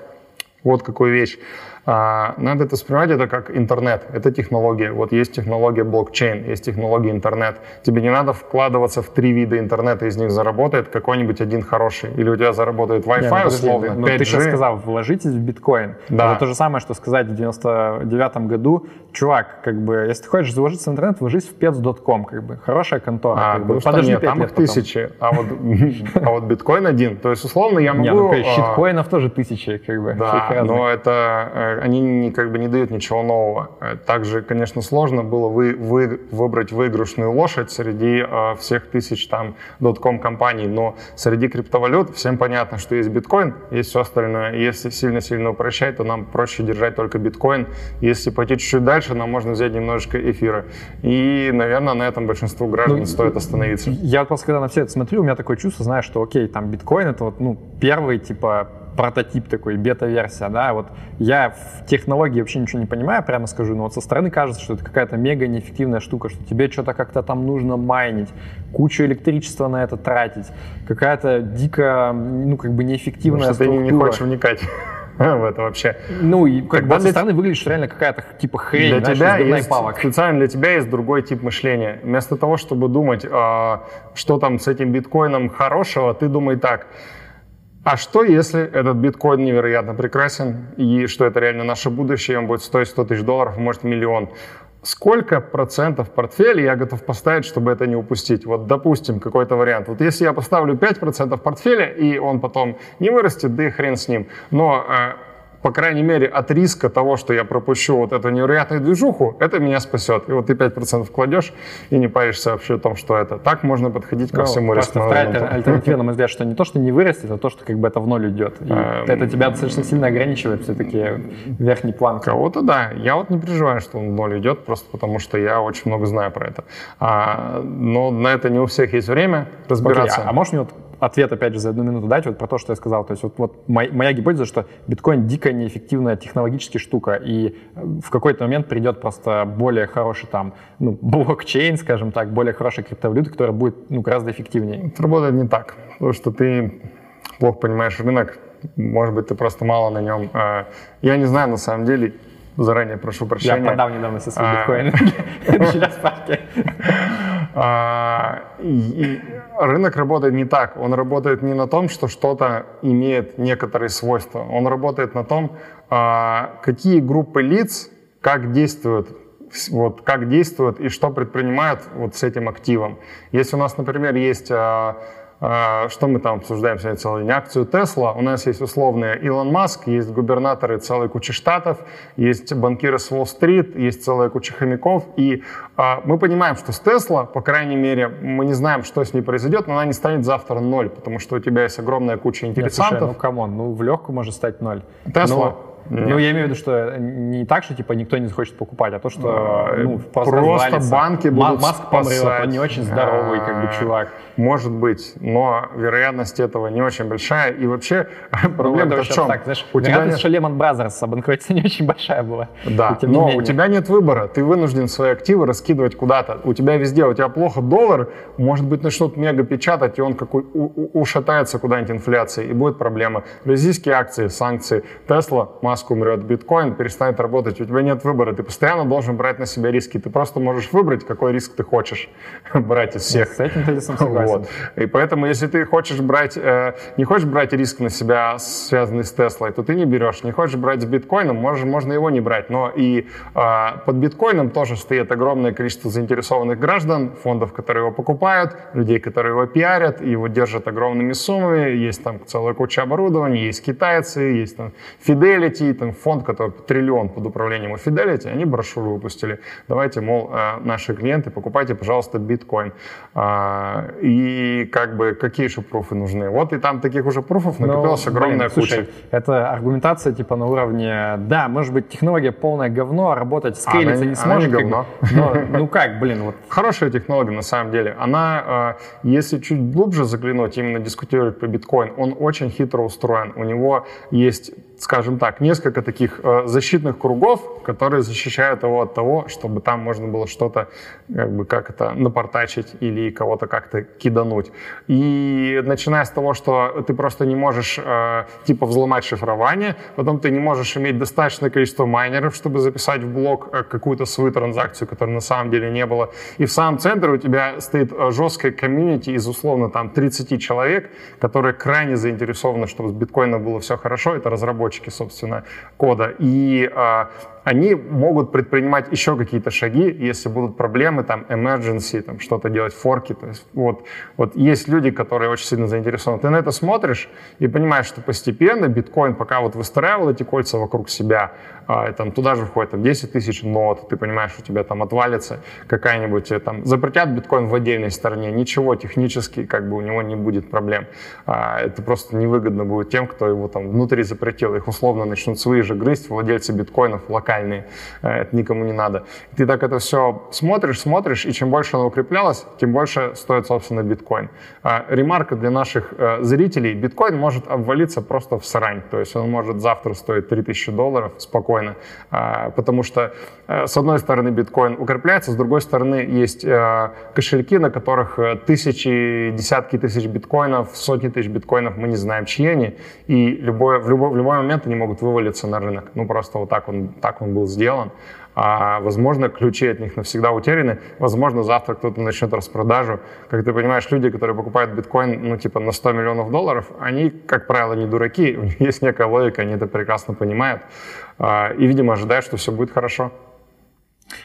вот какую вещь. А, надо это воспринимать это как интернет, это технология. Вот есть технология блокчейн, есть технология интернет. Тебе не надо вкладываться в три вида интернета, из них заработает какой-нибудь один хороший. Или у тебя заработает Wi-Fi не, ну, условно, ну, ты сейчас сказал, вложитесь в биткоин. Да. Это то же самое, что сказать в 99 году, чувак, как бы, если ты хочешь заложиться в интернет, вложись в pets.com, как бы, хорошая контора. А, как бы. Подожди нет, там их тысячи, а вот, [laughs] а вот биткоин один. То есть, условно, я могу... Не, ну, а, щиткоинов тоже тысячи, как бы. Да, но это э, они не, как бы не дают ничего нового. Э, также, конечно, сложно было вы, вы, выбрать выигрышную лошадь среди э, всех тысяч там дотком компаний, но среди криптовалют всем понятно, что есть биткоин, есть все остальное. Если сильно-сильно упрощать, то нам проще держать только биткоин. Если пойти чуть-чуть дальше, нам можно взять немножечко эфира. И, наверное, на этом большинству граждан ну, стоит остановиться. Я просто когда на все это смотрю, у меня такое чувство, знаешь, что окей, там биткоин это вот, ну, первый, типа, прототип такой, бета-версия, да, вот я в технологии вообще ничего не понимаю, прямо скажу, но вот со стороны кажется, что это какая-то мега неэффективная штука, что тебе что-то как-то там нужно майнить, кучу электричества на это тратить, какая-то дико, ну, как бы неэффективная Может, структура. ты не хочешь вникать [laughs] в это вообще. Ну, и как бы со стороны выглядит, что реально какая-то типа хрень, для тебя есть, палок. Специально для тебя есть другой тип мышления. Вместо того, чтобы думать, а, что там с этим биткоином хорошего, ты думай так – а что, если этот биткоин невероятно прекрасен, и что это реально наше будущее, он будет стоить 100 тысяч долларов, может миллион? Сколько процентов портфеля я готов поставить, чтобы это не упустить? Вот, допустим, какой-то вариант. Вот если я поставлю 5% портфеля, и он потом не вырастет, да и хрен с ним. Но э, по крайней мере, от риска того, что я пропущу вот эту невероятную движуху, это меня спасет. И вот ты 5% кладешь и не паришься вообще о том, что это. Так можно подходить ко ну, всему риску. Альтернатива, на мой взгляд, что не то, что не вырастет, а то, что как бы это в ноль идет. И эм, это тебя достаточно сильно ограничивает все-таки верхний план. Кого-то да. Я вот не переживаю, что он в ноль идет, просто потому что я очень много знаю про это. А, но на это не у всех есть время разбираться. Окей, а, а можешь мне вот ответ, опять же, за одну минуту дать вот про то, что я сказал. То есть вот, вот моя гипотеза, что биткоин дико неэффективная технологически штука, и э, в какой-то момент придет просто более хороший там, ну, блокчейн, скажем так, более хорошая криптовалюта, которая будет, ну, гораздо эффективнее. Это работает не так, потому что ты плохо понимаешь рынок, может быть, ты просто мало на нем. Э, я не знаю, на самом деле, заранее прошу прощения. Я продал недавно со своим биткоином. Через парки. А, [laughs] рынок работает не так. Он работает не на том, что что-то имеет некоторые свойства. Он работает на том, а, какие группы лиц как действуют вот как действуют и что предпринимают вот с этим активом. Если у нас, например, есть а, а, что мы там обсуждаем сегодня целый день? Акцию Тесла. У нас есть условные Илон Маск, есть губернаторы целой кучи штатов, есть банкиры с Уолл-стрит, есть целая куча хомяков. И а, мы понимаем, что с Тесла, по крайней мере, мы не знаем, что с ней произойдет, но она не станет завтра ноль, потому что у тебя есть огромная куча интересантов. Нет, слушай, ну come on, ну в легкую может стать ноль. Тесла? Но... Нет. Ну, я имею в виду, что не так, что типа никто не захочет покупать, а то, что а, ну, просто, просто банки будут Маск помрет, он не очень здоровый, как бы, а, чувак. Может быть, но вероятность этого не очень большая. И вообще [laughs] ну, проблема в чем? Так, знаешь, у тебя нет... что Lehman Brothers обанкротится [laughs] не очень большая была. Да, но у тебя нет выбора. Ты вынужден свои активы раскидывать куда-то. У тебя везде, у тебя плохо доллар, может быть, начнут мега печатать, и он какой ушатается куда-нибудь инфляцией, и будет проблема. Российские акции, санкции, Тесла, Маск умрет, биткоин перестанет работать. У тебя нет выбора. Ты постоянно должен брать на себя риски. Ты просто можешь выбрать, какой риск ты хочешь [laughs] брать из всех. С этим ты согласен. Вот. И поэтому, если ты хочешь брать, э, не хочешь брать риск на себя, связанный с Теслой, то ты не берешь. Не хочешь брать с биткоином, можешь, можно его не брать. Но и э, под биткоином тоже стоит огромное количество заинтересованных граждан, фондов, которые его покупают, людей, которые его пиарят, его держат огромными суммами. Есть там целая куча оборудования, есть китайцы, есть там Fidelity, там фонд, который триллион под управлением у Fidelity, они брошюру выпустили. Давайте, мол, э, наши клиенты, покупайте, пожалуйста, биткоин. А, и как бы какие же пруфы нужны? Вот и там таких уже пруфов ну, накопилась ну, огромная блин, куча. Слушай, это аргументация типа на уровне, да, может быть, технология полное говно, а работать скейлиться не сможет. Она не говно. Как, но, [laughs] ну как, блин, вот. Хорошая технология на самом деле. Она, э, если чуть глубже заглянуть, именно дискутировать по биткоин, он очень хитро устроен. У него есть скажем так, несколько таких э, защитных кругов, которые защищают его от того, чтобы там можно было что-то, как бы, как это, напортачить или кого-то как-то кидануть. И начиная с того, что ты просто не можешь, э, типа, взломать шифрование, потом ты не можешь иметь достаточное количество майнеров, чтобы записать в блок э, какую-то свою транзакцию, которой на самом деле не было. И в самом центре у тебя стоит жесткая комьюнити из, условно, там, 30 человек, которые крайне заинтересованы, чтобы с биткоином было все хорошо. Это разработчики разработчики, собственно, кода. И а, они могут предпринимать еще какие-то шаги, если будут проблемы, там, emergency, там, что-то делать, форки. То есть, вот, вот есть люди, которые очень сильно заинтересованы. Ты на это смотришь и понимаешь, что постепенно биткоин, пока вот выстраивал эти кольца вокруг себя, а, там, туда же входит там, 10 тысяч нот, ты понимаешь, у тебя там отвалится какая-нибудь, э, там, запретят биткоин в отдельной стороне, ничего технически, как бы у него не будет проблем. А, это просто невыгодно будет тем, кто его там внутри запретил. Их условно начнут свои же грызть владельцы биткоинов локально локальные, э, это никому не надо. Ты так это все смотришь, смотришь, и чем больше оно укреплялось, тем больше стоит, собственно, биткоин. А, ремарка для наших э, зрителей. Биткоин может обвалиться просто в срань, то есть он может завтра стоить 3000 долларов спокойно, а, потому что э, с одной стороны биткоин укрепляется, с другой стороны есть кошельки, на которых тысячи, десятки тысяч биткоинов, сотни тысяч биткоинов, мы не знаем, чьи они, и любое, в, любой, в любой момент они могут вывалиться на рынок. Ну, просто вот так он, так он был сделан. А, возможно, ключи от них навсегда утеряны. Возможно, завтра кто-то начнет распродажу. Как ты понимаешь, люди, которые покупают биткоин, ну, типа, на 100 миллионов долларов, они, как правило, не дураки. [laughs] У них есть некая логика, они это прекрасно понимают. А, и, видимо, ожидают, что все будет хорошо.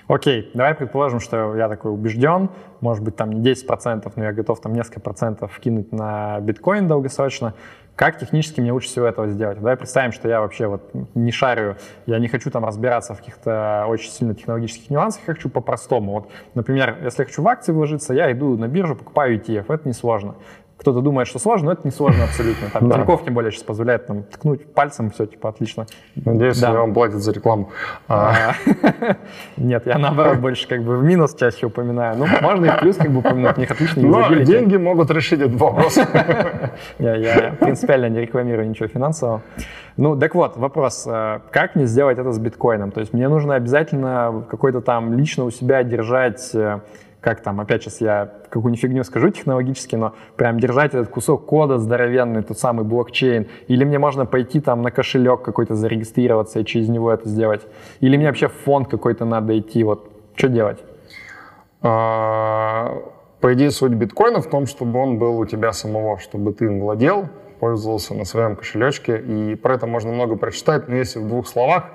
Окей, давай предположим, что я такой убежден, может быть, там не 10%, но я готов там несколько процентов вкинуть на биткоин долгосрочно. Как технически мне лучше всего этого сделать? Давай представим, что я вообще вот не шарю, я не хочу там разбираться в каких-то очень сильно технологических нюансах, я хочу по-простому. Вот, например, если я хочу в акции вложиться, я иду на биржу, покупаю ETF, это несложно. Кто-то думает, что сложно, но это не сложно абсолютно. Там да. Тинькофф, тем более, сейчас позволяет там, ткнуть пальцем, все, типа, отлично. Надеюсь, да. вам платят за рекламу. А. [laughs] Нет, я наоборот больше как бы в минус чаще упоминаю. Ну, можно и в плюс как бы упомянуть, у них отличные Но деньги могут решить этот вопрос. [laughs] Я принципиально не рекламирую ничего финансового. Ну, так вот, вопрос, э, как мне сделать это с биткоином? То есть мне нужно обязательно какой-то там лично у себя держать э, как там, опять сейчас я какую-нибудь фигню скажу технологически, но прям держать этот кусок кода здоровенный, тот самый блокчейн, или мне можно пойти там на кошелек какой-то зарегистрироваться и через него это сделать, или мне вообще в фонд какой-то надо идти, вот, что делать? А, по идее, суть биткоина в том, чтобы он был у тебя самого, чтобы ты им владел, пользовался на своем кошелечке, и про это можно много прочитать, но если в двух словах,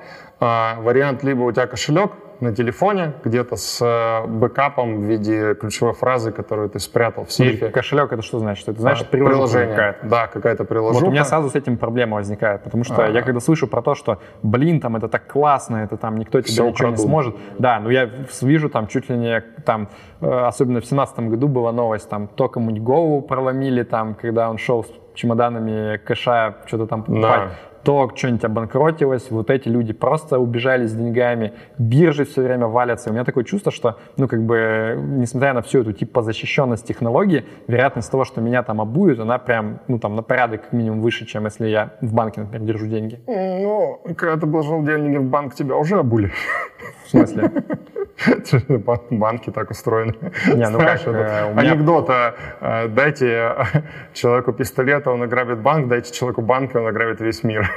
а, вариант либо у тебя кошелек, на телефоне, где-то с э, бэкапом в виде ключевой фразы, которую ты спрятал в сейфе. Кошелек это что значит? Это значит а, приложение какая-то. Да, какая-то приложение. Вот у меня сразу с этим проблема возникает, потому что А-а-а. я когда слышу про то, что, блин, там это так классно, это там никто тебе Все ничего украдут. не сможет. Да, но я вижу там чуть ли не там, э, особенно в семнадцатом году была новость, там то кому-нибудь голову проломили, там, когда он шел с чемоданами кэша что-то там покупать. Да то что-нибудь обанкротилось, вот эти люди просто убежали с деньгами, биржи все время валятся. И у меня такое чувство, что, ну, как бы, несмотря на всю эту типа защищенность технологии, вероятность того, что меня там обуют, она прям, ну, там, на порядок как минимум выше, чем если я в банке, например, держу деньги. Ну, когда ты положил деньги в банк, тебя уже обули. В смысле? [laughs] Банки так устроены. Не, ну как, э, Анекдот. Э, дайте э, человеку пистолет, он ограбит банк, дайте человеку банк, он ограбит весь мир.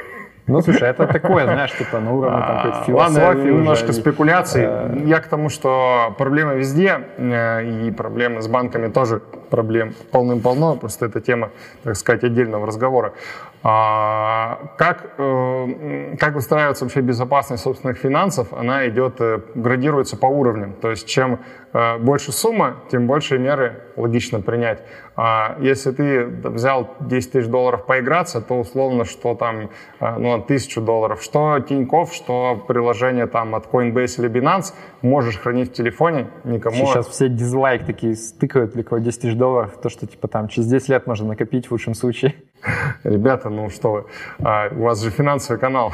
Ну, слушай, это такое, знаешь, типа на уровне там, какой-то философии. Ладно, немножко спекуляций. Я к тому, что проблемы везде, и проблемы с банками тоже проблем полным-полно, просто это тема, так сказать, отдельного разговора. А, как, э, как выстраивается вообще безопасность собственных финансов? Она идет, э, градируется по уровням. То есть чем э, больше сумма, тем больше меры логично принять. А если ты взял 10 тысяч долларов поиграться, то условно, что там, ну, тысячу долларов, что Тиньков, что приложение там от Coinbase или Binance, можешь хранить в телефоне, никому... Сейчас все дизлайк такие стыкают для кого 10 тысяч долларов, то, что типа там через 10 лет можно накопить в лучшем случае. Ребята, ну что вы, а, у вас же финансовый канал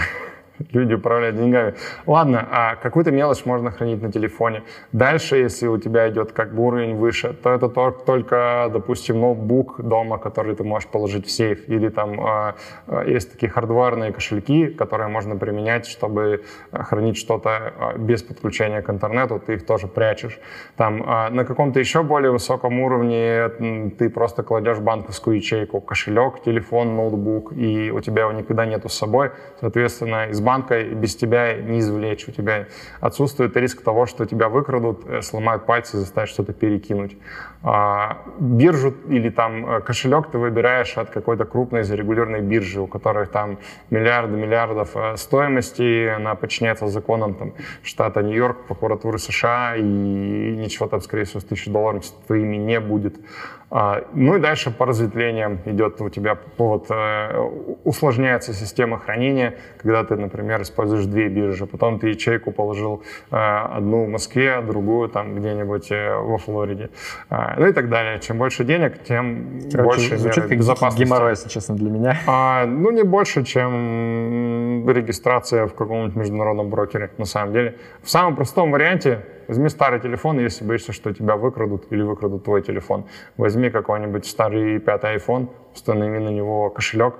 [laughs] люди управляют деньгами. Ладно, а какую-то мелочь можно хранить на телефоне. Дальше, если у тебя идет как бы уровень выше, то это только, допустим, ноутбук дома, который ты можешь положить в сейф. Или там а, а, есть такие хардварные кошельки, которые можно применять, чтобы хранить что-то без подключения к интернету, ты их тоже прячешь. Там на каком-то еще более высоком уровне ты просто кладешь банковскую ячейку, кошелек, телефон, ноутбук, и у тебя его никогда нету с собой. Соответственно, из банка банка без тебя не извлечь. У тебя отсутствует риск того, что тебя выкрадут, э, сломают пальцы заставят что-то перекинуть. А, биржу или там э, кошелек ты выбираешь от какой-то крупной зарегулированной биржи, у которой там миллиарды миллиардов э, стоимости, она подчиняется законам там, штата Нью-Йорк, прокуратуры США, и ничего там, скорее всего, с тысячи долларов с твоими не будет. А, ну и дальше по разветвлениям идет у тебя повод, э, усложняется система хранения, когда ты, например, используешь две биржи, потом ты ячейку положил э, одну в Москве, другую там где-нибудь э, во Флориде, а, ну и так далее. Чем больше денег, тем Короче, больше звучит как безопасности. геморрой, если честно, для меня. А, ну не больше, чем регистрация в каком-нибудь международном брокере, на самом деле. В самом простом варианте Возьми старый телефон, если боишься, что тебя выкрадут или выкрадут твой телефон. Возьми какой-нибудь старый пятый iPhone, установи на него кошелек,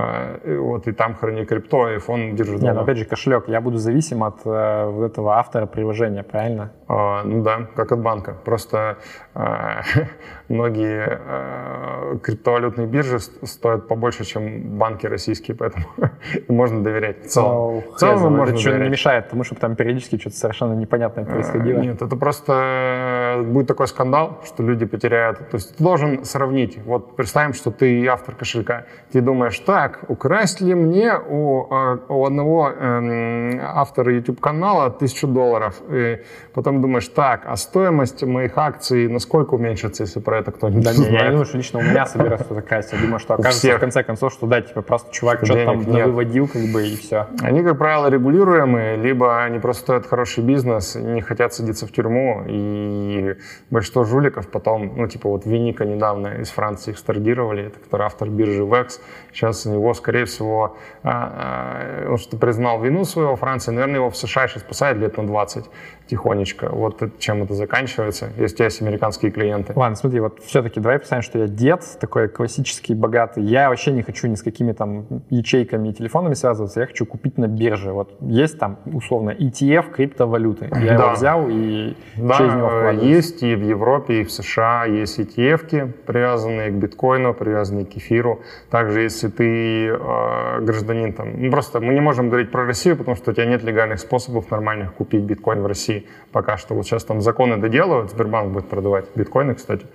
а, вот, и там храни крипто, и iPhone держит Нет, но опять же, кошелек. Я буду зависим от э, вот этого автора приложения, правильно? А, ну да, как от банка. Просто а, [laughs] многие а, криптовалютные биржи стоят побольше, чем банки российские, поэтому [laughs] можно доверять. В целом, в целом Хрен, можно это доверять. не мешает тому, чтобы там периодически что-то совершенно непонятное а, происходило. Нет, это просто будет такой скандал, что люди потеряют. То есть ты должен сравнить. Вот представим, что ты автор кошелька. Ты думаешь, так, украсть ли мне у, у одного э, автора YouTube-канала тысячу долларов? И потом думаешь, так, а стоимость моих акций насколько уменьшится, если про это кто-нибудь да, знает? Я не думаю, что лично у меня собирается кто-то красть. Я думаю, что окажется в конце концов, что да, типа просто чувак что-то там нет. выводил, как бы, и все. Они, как правило, регулируемые, либо они просто стоят хороший бизнес, не хотят садиться в тюрьму, и большинство жуликов потом, ну, типа вот Виника недавно из Франции их стартировали, это который автор биржи VEX, сейчас его, скорее всего, а, а, он что признал вину свою во Франции, наверное, его в США сейчас посадят лет на 20 тихонечко. Вот чем это заканчивается, если у тебя есть американские клиенты. Ладно, смотри, вот все-таки давай представим, что я дед, такой классический, богатый. Я вообще не хочу ни с какими там ячейками и телефонами связываться, я хочу купить на бирже. Вот есть там, условно, ETF криптовалюты. Я да. его взял и да, из него есть и в Европе, и в США есть ETF, привязанные к биткоину, привязанные к эфиру. Также, если ты э, гражданин там, ну, просто мы не можем говорить про Россию, потому что у тебя нет легальных способов нормальных купить биткоин в России пока что. Вот сейчас там законы доделывают, Сбербанк будет продавать биткоины, кстати.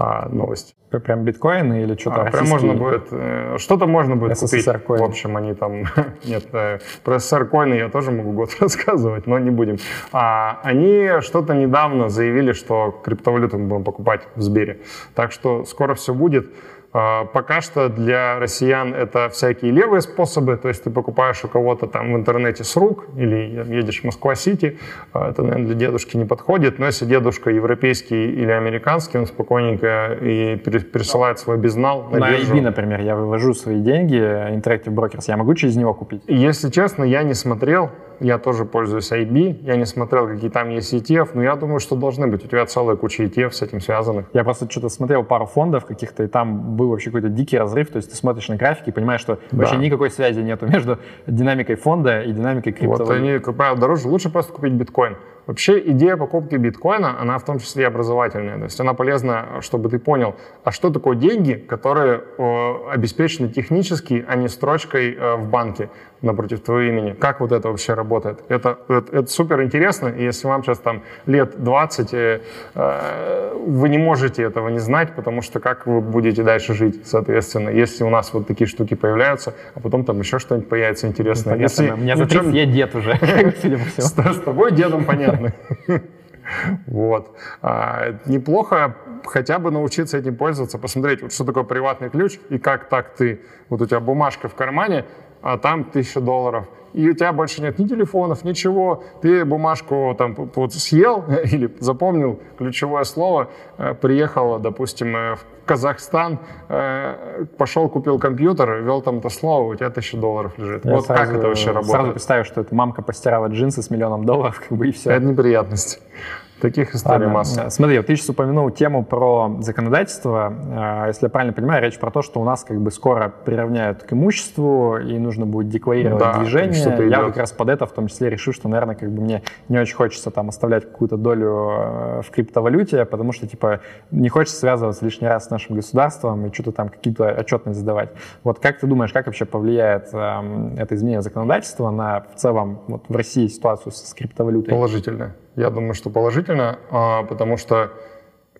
А, новость. Прям биткоины или что-то а, Прям можно будет, э, что-то можно будет СССР купить. Коины. В общем, они там, [laughs] нет, э, про СССР коины я тоже могу год [laughs] рассказывать, но не будем. А, они что-то недавно заявили, что криптовалюту мы будем покупать в Сбере. Так что скоро все будет. А, пока что для россиян это всякие левые способы, то есть ты покупаешь у кого-то там в интернете с рук или едешь в Москва-Сити, а, это, наверное, для дедушки не подходит, но если дедушка европейский или американский, он спокойненько и пересылает свой безнал на, на биржу. IB, например, я вывожу свои деньги, Interactive Brokers, я могу через него купить? Если честно, я не смотрел, я тоже пользуюсь IB, я не смотрел, какие там есть ETF, но я думаю, что должны быть. У тебя целая куча ETF с этим связанных. Я просто что-то смотрел пару фондов каких-то, и там был вообще какой-то дикий разрыв, то есть ты смотришь на графики и понимаешь, что да. вообще никакой связи нету между динамикой фонда и динамикой криптовалюты. Вот они, как правило, дороже. Лучше просто купить биткоин. Вообще идея покупки биткоина, она в том числе и образовательная. То есть она полезна, чтобы ты понял, а что такое деньги, которые э, обеспечены технически, а не строчкой э, в банке напротив твоего имени. Как вот это вообще работает? Это, это, это супер интересно, и если вам сейчас там лет 20, э, э, вы не можете этого не знать, потому что как вы будете дальше жить, соответственно, если у нас вот такие штуки появляются, а потом там еще что-нибудь появится интересное. Ну, если, у меня за 30 я дед уже. [laughs] [laughs] С, с тобой дедом понятно. [laughs] Вот. А, неплохо хотя бы научиться этим пользоваться, посмотреть, вот что такое приватный ключ и как так ты, вот у тебя бумажка в кармане, а там тысяча долларов. И у тебя больше нет ни телефонов, ничего. Ты бумажку там вот съел [laughs] или запомнил ключевое слово, э, приехал, допустим, э, в Казахстан, э, пошел, купил компьютер, ввел там это слово, у тебя тысяча долларов лежит. Я вот сразу, как это вообще работает? Сразу представил, что это мамка постирала джинсы с миллионом долларов, [laughs] как бы и все. Это неприятность. Таких историй Ладно. масса. Смотри, вот ты сейчас упомянул тему про законодательство. А, если я правильно понимаю, речь про то, что у нас как бы скоро приравняют к имуществу, и нужно будет декларировать да, движение. Я как раз под это в том числе решил, что, наверное, как бы мне не очень хочется там оставлять какую-то долю э, в криптовалюте, потому что, типа, не хочется связываться лишний раз с нашим государством и что-то там какие-то отчетность задавать. Вот как ты думаешь, как вообще повлияет э, это изменение законодательства на в целом вот в России ситуацию с криптовалютой? Положительно. Я думаю, что положительно, а, потому что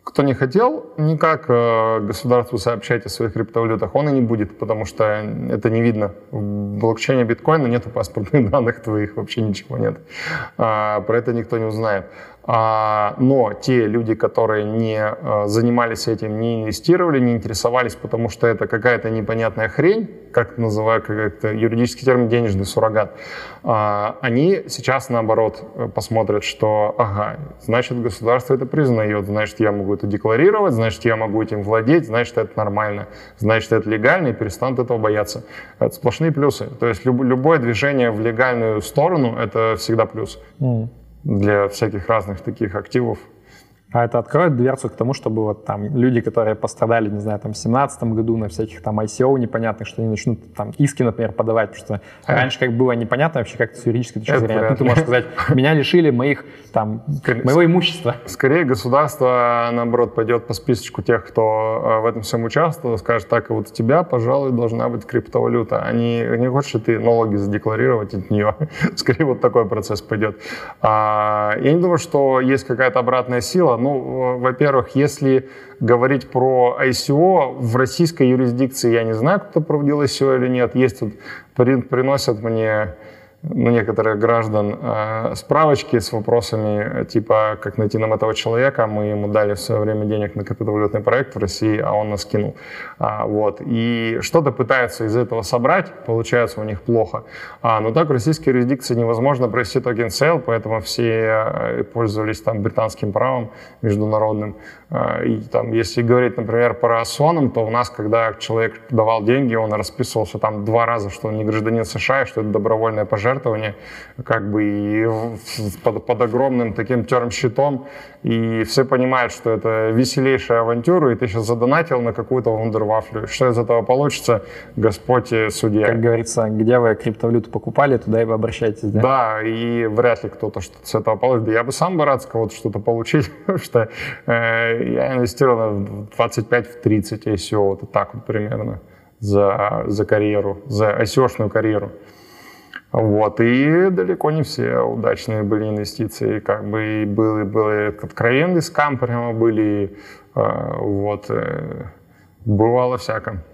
кто не хотел никак э, государству сообщать о своих криптовалютах, он и не будет, потому что это не видно. В блокчейне биткоина нет паспортных [laughs] данных твоих, вообще ничего нет. А, про это никто не узнает. А, но те люди, которые не а, занимались этим, не инвестировали, не интересовались, потому что это какая-то непонятная хрень, как называю, как-то юридический термин денежный суррогат, а, они сейчас наоборот посмотрят, что ага, значит государство это признает, значит я могу это декларировать, значит я могу этим владеть, значит это нормально, значит это легально и перестанут этого бояться. Это сплошные плюсы. То есть любое движение в легальную сторону это всегда плюс. Mm для всяких разных таких активов. А это откроет дверцу к тому, чтобы вот там люди, которые пострадали, не знаю, там в 2017 году на всяких там ICO непонятных, что они начнут там иски, например, подавать, потому что а. раньше как было непонятно вообще как-то с юридической точки зрения. Ну, ты можешь сказать, меня лишили моих там, моего имущества. Скорее государство, наоборот, пойдет по списочку тех, кто э, в этом всем участвовал, скажет, так, вот у тебя, пожалуй, должна быть криптовалюта. Они не хочешь ты налоги задекларировать от нее. [laughs] Скорее вот такой процесс пойдет. А, я не думаю, что есть какая-то обратная сила, ну, во-первых, если говорить про ICO, в российской юрисдикции я не знаю, кто проводил ICO или нет. Есть тут, приносят мне ну, некоторых граждан э, справочки с вопросами, типа, как найти нам этого человека. Мы ему дали в свое время денег на криптовалютный проект в России, а он нас кинул. А, вот. И что-то пытаются из этого собрать, получается у них плохо. А, но так в российской юрисдикции невозможно провести token sale, поэтому все э, пользовались там британским правом международным. А, и там, если говорить, например, про SONM, то у нас, когда человек давал деньги, он расписывался там два раза, что он не гражданин США, что это добровольное пожертвование, как бы и под, под огромным таким term sheet ом, и все понимают, что это веселейшая авантюра, и ты сейчас задонатил на какую-то вундервафлю. Что из этого получится, Господь судья. Как говорится, где вы криптовалюту покупали, туда и вы обращаетесь, да? Да, и вряд ли кто-то что-то с этого получит. Да я бы сам бы рад с кого-то что-то получить, [laughs] потому что э, я инвестировал в 25-30 ICO, вот так вот примерно, за, за карьеру, за ICO-шную карьеру. Вот, и далеко не все удачные были инвестиции, как бы и был, был откровенный скам прямо были, э, вот, э, бывало всякое.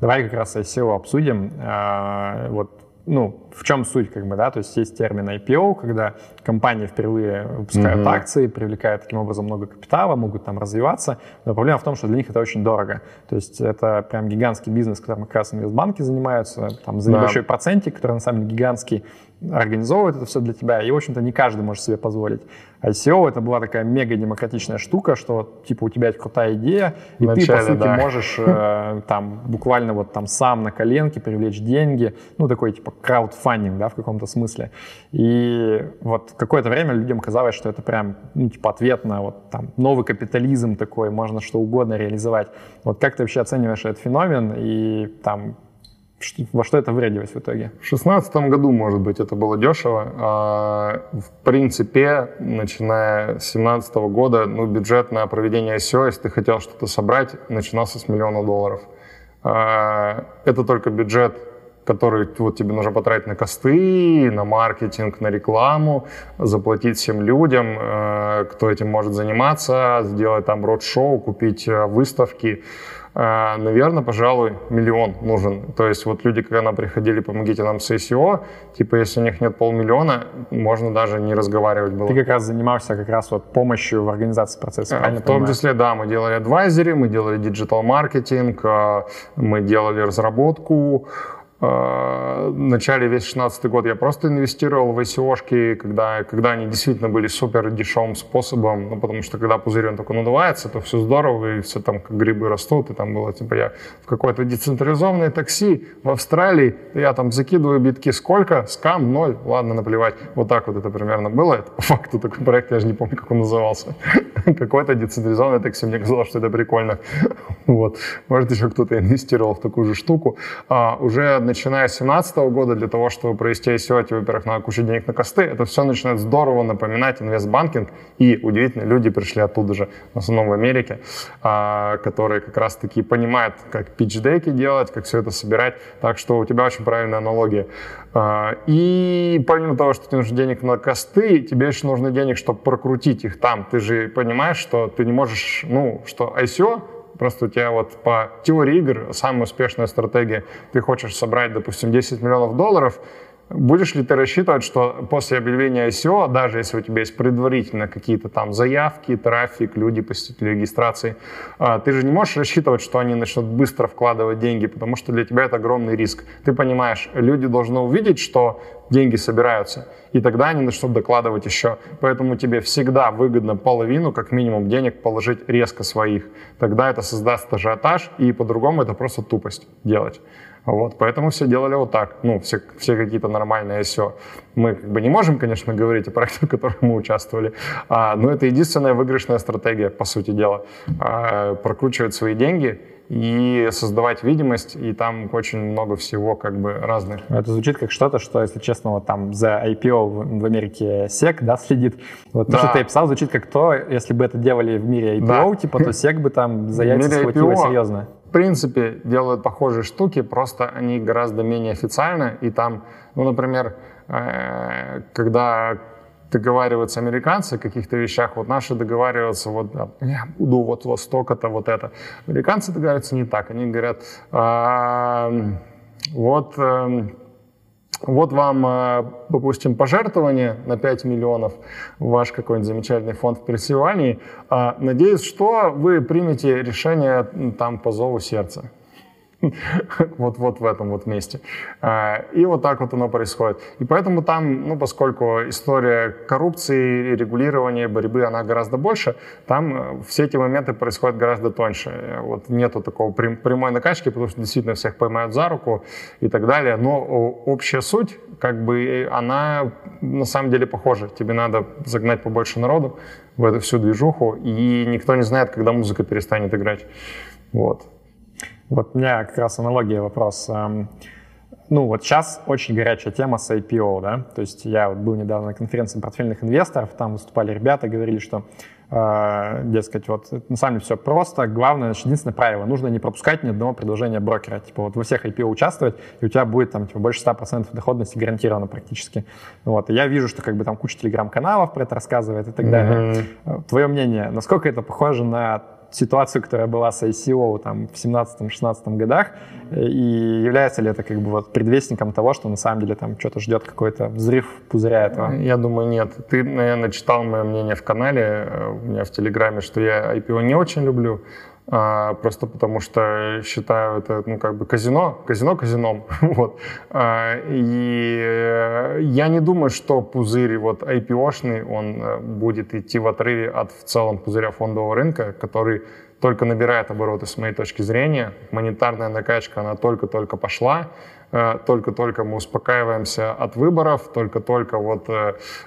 Давай как раз ICO обсудим. Э, вот ну, в чем суть, как бы, да, то есть есть термин IPO, когда компания впервые выпускает mm-hmm. акции, привлекает таким образом много капитала, могут там развиваться, но проблема в том, что для них это очень дорого, то есть это прям гигантский бизнес, которым как раз инвестбанки занимаются, там за небольшой да. процентик, который на самом деле гигантский, организовывает это все для тебя, и, в общем-то, не каждый может себе позволить. ICO это была такая мега демократичная штука, что типа у тебя есть крутая идея, и Вначале, ты, по сути, да. можешь э, там буквально вот там сам на коленке привлечь деньги, ну, такой типа краудфандинг, да, в каком-то смысле. И вот какое-то время людям казалось, что это прям, ну, типа ответ на вот там новый капитализм такой, можно что угодно реализовать. Вот как ты вообще оцениваешь этот феномен и там во что это вредилось в итоге? В 2016 году, может быть, это было дешево. А, в принципе, начиная с 2017 года, ну, бюджет на проведение ICO, если ты хотел что-то собрать, начинался с миллиона долларов. А, это только бюджет который вот тебе нужно потратить на cost ы, на маркетинг, на рекламу, заплатить всем людям, э, кто этим может заниматься, сделать там роуд-шоу, купить э, выставки. Э, наверное, пожалуй, миллион нужен. То есть вот люди, когда нам приходили, помогите нам с ICO, типа если у них нет полмиллиона, можно даже не разговаривать было. Ты как раз занимался как раз вот помощью в организации процесса, правильно В том понимаю? числе, да, мы делали advisory, мы делали digital-маркетинг, мы делали разработку, в начале весь 16 год я просто инвестировал в ICO-шки, когда, когда они действительно были супер дешевым способом, ну, потому что когда пузырь он только надувается, то все здорово, и все там как грибы растут, и там было, типа, я в какое-то децентрализованное такси в Австралии, я там закидываю битки сколько, скам, ноль, ладно, наплевать. Вот так вот это примерно было. Это по факту такой проект, я же не помню, как он назывался. [laughs] Какое-то децентрализованное такси, мне казалось, что это прикольно. [laughs] Вот. Может, еще кто-то инвестировал в такую же штуку. А, уже начиная с 2017 года, для того, чтобы провести ICO, тебе, во-первых, надо кучу денег на косты. Это все начинает здорово напоминать инвестбанкинг. И удивительно, люди пришли оттуда же, в основном в Америке, а, которые как раз-таки понимают, как питч-деки делать, как все это собирать. Так что у тебя очень правильная аналогия. А, и помимо того, что тебе нужно денег на косты, тебе еще нужно денег, чтобы прокрутить их там. Ты же понимаешь, что ты не можешь, ну, что ICO Просто у тебя вот по теории игр самая успешная стратегия. Ты хочешь собрать, допустим, 10 миллионов долларов, Будешь ли ты рассчитывать, что после объявления ICO, даже если у тебя есть предварительно какие-то там заявки, трафик, люди, посетители регистрации, а, ты же не можешь рассчитывать, что они начнут быстро вкладывать деньги, потому что для тебя это огромный риск. Ты понимаешь, люди должны увидеть, что деньги собираются, и тогда они начнут докладывать еще. Поэтому тебе всегда выгодно половину, как минимум, денег положить резко своих. Тогда это создаст ажиотаж, и по-другому это просто тупость делать. Вот, поэтому все делали вот так. Ну, все, все какие-то нормальные SEO. Мы как бы не можем, конечно, говорить о проектах, в которых мы участвовали, а, но это единственная выигрышная стратегия, по сути дела. А, прокручивать свои деньги и создавать видимость, и там очень много всего как бы разных. Это звучит как что-то, что, если честно, вот там за IPO в, Америке SEC, да, следит. Вот да. то, что ты описал, звучит как то, если бы это делали в мире IPO, да. типа, то SEC бы там [laughs] за яйца схватило серьезно в принципе, делают похожие штуки, просто они гораздо менее официальны. И там, ну, например, э, когда договариваются американцы о каких-то вещах, вот наши договариваются, вот я буду вот, вот столько-то, вот это. Американцы договариваются не так. Они говорят, вот эм, вот вам, э, допустим, пожертвование на 5 миллионов в ваш какой-нибудь замечательный фонд в Пенсильвании. А, надеюсь, что вы примете решение там по зову сердца. Вот, вот в этом вот месте. А, и вот так вот оно происходит. И поэтому там, ну, поскольку история коррупции, регулирования, борьбы, она гораздо больше, там э, все эти моменты происходят гораздо тоньше. Вот нету такого прямой накачки, потому что действительно всех поймают за руку и так далее. Но общая суть, как бы, она на самом деле похожа. Тебе надо загнать побольше народу в эту всю движуху, и никто не знает, когда музыка перестанет играть. Вот. Вот у меня как раз аналогия вопрос. Эм, ну, вот сейчас очень горячая тема с IPO, да, то есть я вот был недавно на конференции портфельных инвесторов, там выступали ребята, говорили, что, э, дескать, вот на самом деле все просто, главное, значит, единственное правило, нужно не пропускать ни одного предложения брокера, типа вот во всех IPO участвовать, и у тебя будет там типа больше 100% доходности гарантировано практически. Вот, и я вижу, что как бы там куча телеграм-каналов про это рассказывает и так mm-hmm. далее. Твое мнение, насколько это похоже на ситуацию, которая была с ICO там, в 17-16 годах, и является ли это как бы вот предвестником того, что на самом деле там что-то ждет какой-то взрыв пузыря этого? Я думаю, нет. Ты, наверное, читал мое мнение в канале, э, у меня в Телеграме, что я IPO не очень люблю, а, просто потому что считаю это, ну, как бы казино, казино казином, [laughs] вот. А, и э, я не думаю, что пузырь вот IPO-шный, он э, будет идти в отрыве от в целом пузыря фондового рынка, который только набирает обороты с моей точки зрения. Монетарная накачка, она только-только пошла, э, только-только мы успокаиваемся от выборов, только-только вот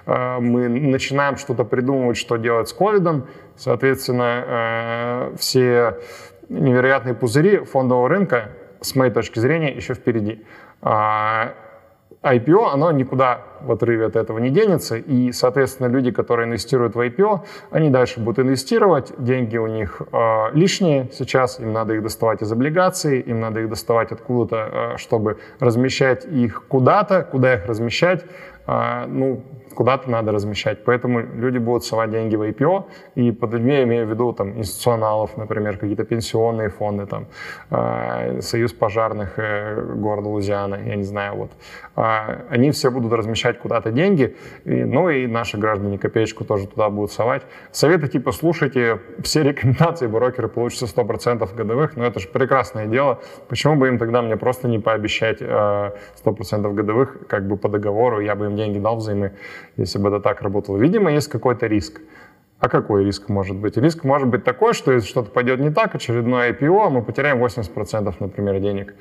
мы начинаем что-то придумывать, что делать с ковидом. Соответственно, все невероятные пузыри фондового рынка, с моей точки зрения, еще впереди. А, IPO, оно никуда в отрыве от этого не денется, и, соответственно, люди, которые инвестируют в IPO, они дальше будут инвестировать, деньги у них э, лишние сейчас, им надо их доставать из облигаций, им надо их доставать откуда-то, э, чтобы размещать их куда-то, куда их размещать, э, ну, куда-то надо размещать. Поэтому люди будут совать деньги в IPO, и под людьми я имею в виду там, институционалов, например, какие-то пенсионные фонды, там, э, Союз пожарных э, города Лузиана, я не знаю, вот. Э, они все будут размещать куда-то деньги, и, ну и наши граждане копеечку тоже туда будут совать. Советы типа слушайте все рекомендации, брокеры получится 100% годовых, но это же прекрасное дело. Почему бы им тогда мне просто не пообещать э, 100% годовых, как бы по договору, я бы им деньги дал взаймы если бы это так работало. Видимо, есть какой-то риск. А какой риск может быть? Риск может быть такой, что если что-то пойдет не так, очередное IPO, мы потеряем 80%, например, денег.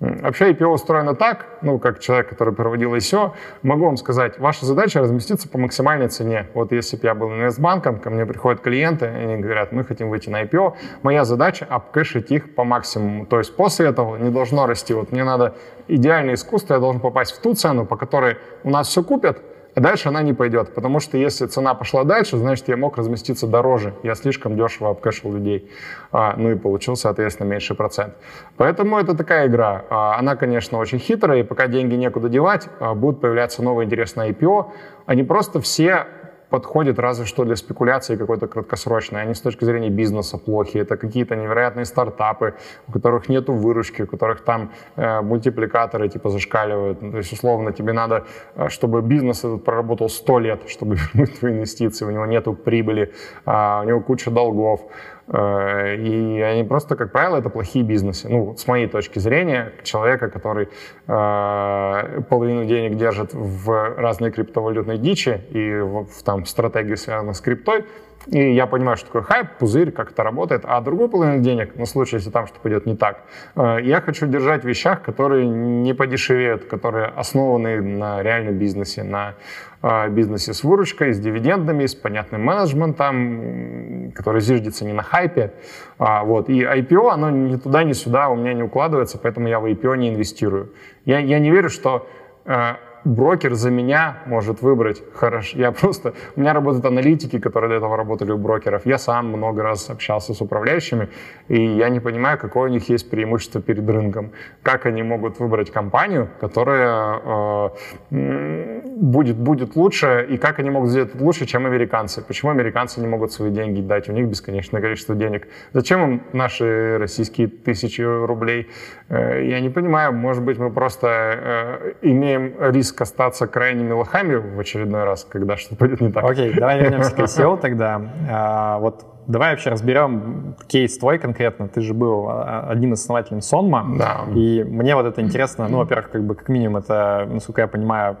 Вообще IPO устроено так, ну, как человек, который проводил ICO, могу вам сказать, ваша задача разместиться по максимальной цене. Вот если бы я был инвестбанком, ко мне приходят клиенты, они говорят, мы хотим выйти на IPO, моя задача обкэшить их по максимуму. То есть после этого не должно расти. Вот мне надо идеальное искусство, я должен попасть в ту цену, по которой у нас все купят, дальше она не пойдет, потому что если цена пошла дальше, значит, я мог разместиться дороже. Я слишком дешево обкэшил людей. А, ну и получил, соответственно, меньший процент. Поэтому это такая игра. А, она, конечно, очень хитрая, и пока деньги некуда девать, а, будут появляться новые интересные IPO. Они просто все подходит разве что для спекуляции какой-то краткосрочной. Они с точки зрения бизнеса плохи. Это какие-то невероятные стартапы, у которых нет выручки, у которых там э, мультипликаторы типа зашкаливают. Ну, то есть, условно, тебе надо, э, чтобы бизнес этот проработал 100 лет, чтобы [laughs] вернуть твои инвестиции. У него нет прибыли, э, у него куча долгов. Э, и они просто, как правило, это плохие бизнесы. Ну, с моей точки зрения, человека, который э, половину денег держит в разной криптовалютной дичи и в там стратегии, связанной с криптой, и я понимаю, что такое хайп, пузырь, как это работает, а другую половину денег, на случай, если там что пойдет не так, э, я хочу держать в вещах, которые не подешевеют, которые основаны на реальном бизнесе, на э, бизнесе с выручкой, с дивидендами, с понятным менеджментом, который зиждется не на хайпе. А, вот. И IPO, оно ни туда, ни сюда у меня не укладывается, поэтому я в IPO не инвестирую. Я, я не верю, что э, брокер за меня может выбрать хорошо. Я просто... У меня работают аналитики, которые до этого работали у брокеров. Я сам много раз общался с управляющими, и я не понимаю, какое у них есть преимущество перед рынком. Как они могут выбрать компанию, которая э, будет, будет лучше, и как они могут сделать это лучше, чем американцы. Почему американцы не могут свои деньги дать? У них бесконечное количество денег. Зачем им наши российские тысячи рублей? Э, я не понимаю. Может быть, мы просто э, имеем риск риск остаться крайними лохами в очередной раз, когда что-то пойдет не так. Окей, okay, давай вернемся к [laughs] ICO тогда. А, вот давай вообще разберем кейс твой конкретно. Ты же был а, одним из основателей Сонма. Да. И мне вот это интересно. Ну, во-первых, как бы как минимум это, насколько я понимаю,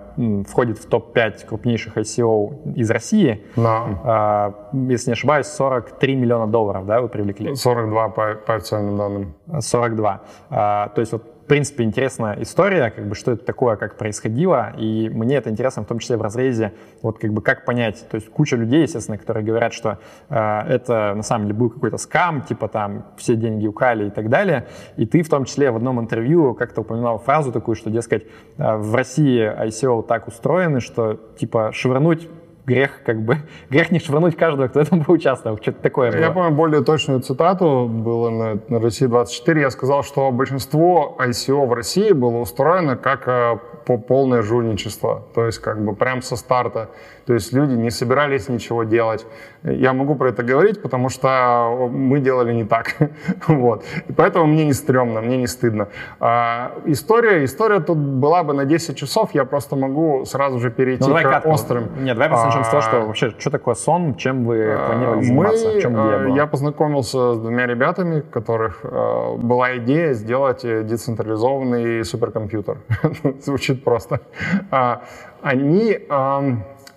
входит в топ-5 крупнейших ICO из России. Да. А, если не ошибаюсь, 43 миллиона долларов, да, вы привлекли? 42 по, по официальным данным. 42. А, то есть вот в принципе, интересная история, как бы, что это такое, как происходило, и мне это интересно в том числе в разрезе, вот как бы как понять, то есть куча людей, естественно, которые говорят, что э, это на самом деле был какой-то скам, типа там все деньги украли и так далее, и ты в том числе в одном интервью как-то упоминал фразу такую, что, дескать, э, в России ICO так устроены, что типа швырнуть грех как бы, [laughs] грех не швырнуть каждого, кто в этом поучаствовал. Что-то такое было. Я помню более точную цитату, было на, на России 24. Я сказал, что большинство ICO в России было устроено как э, по полное жульничество. То есть как бы прям со старта. То есть люди не собирались ничего делать. Я могу про это говорить, потому что мы делали не так. [laughs] вот. И поэтому мне не стрёмно, мне не стыдно. А, история, история тут была бы на 10 часов, я просто могу сразу же перейти ну, к острым. Нет, давай начнем с того, что вообще, что такое сон, чем вы а, планировали заниматься, мы, в чем идея была? Я познакомился с двумя ребятами, у которых э, была идея сделать децентрализованный суперкомпьютер. [laughs] Звучит просто. А, они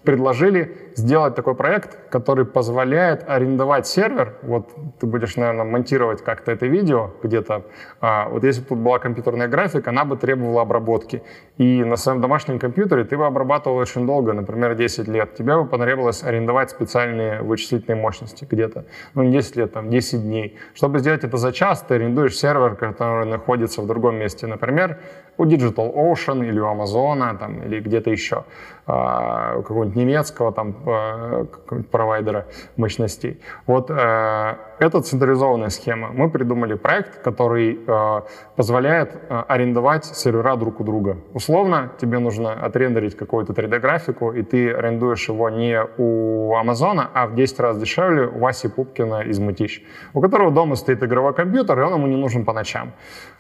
предложили сделать такой проект, который позволяет арендовать сервер. Вот ты будешь, наверное, монтировать как-то это видео где-то. А, вот если бы тут была компьютерная графика, она бы требовала обработки. И на своем домашнем компьютере ты бы обрабатывал очень долго, например, 10 лет. Тебе бы понадобилось арендовать специальные вычислительные мощности где-то. Ну, не 10 лет, там, 10 дней. Чтобы сделать это за час, ты арендуешь сервер, который находится в другом месте. Например, у Digital Ocean или у Amazon там, или где-то еще, а, у какого-нибудь немецкого там, а, провайдера мощностей. Вот э, это централизованная схема. Мы придумали проект, который э, позволяет э, арендовать сервера друг у друга. Условно, тебе нужно отрендерить какую-то 3D-графику, и ты арендуешь его не у Амазона, а в 10 раз дешевле у Васи Пупкина из Мытищ, у которого дома стоит игровой компьютер, и он ему не нужен по ночам.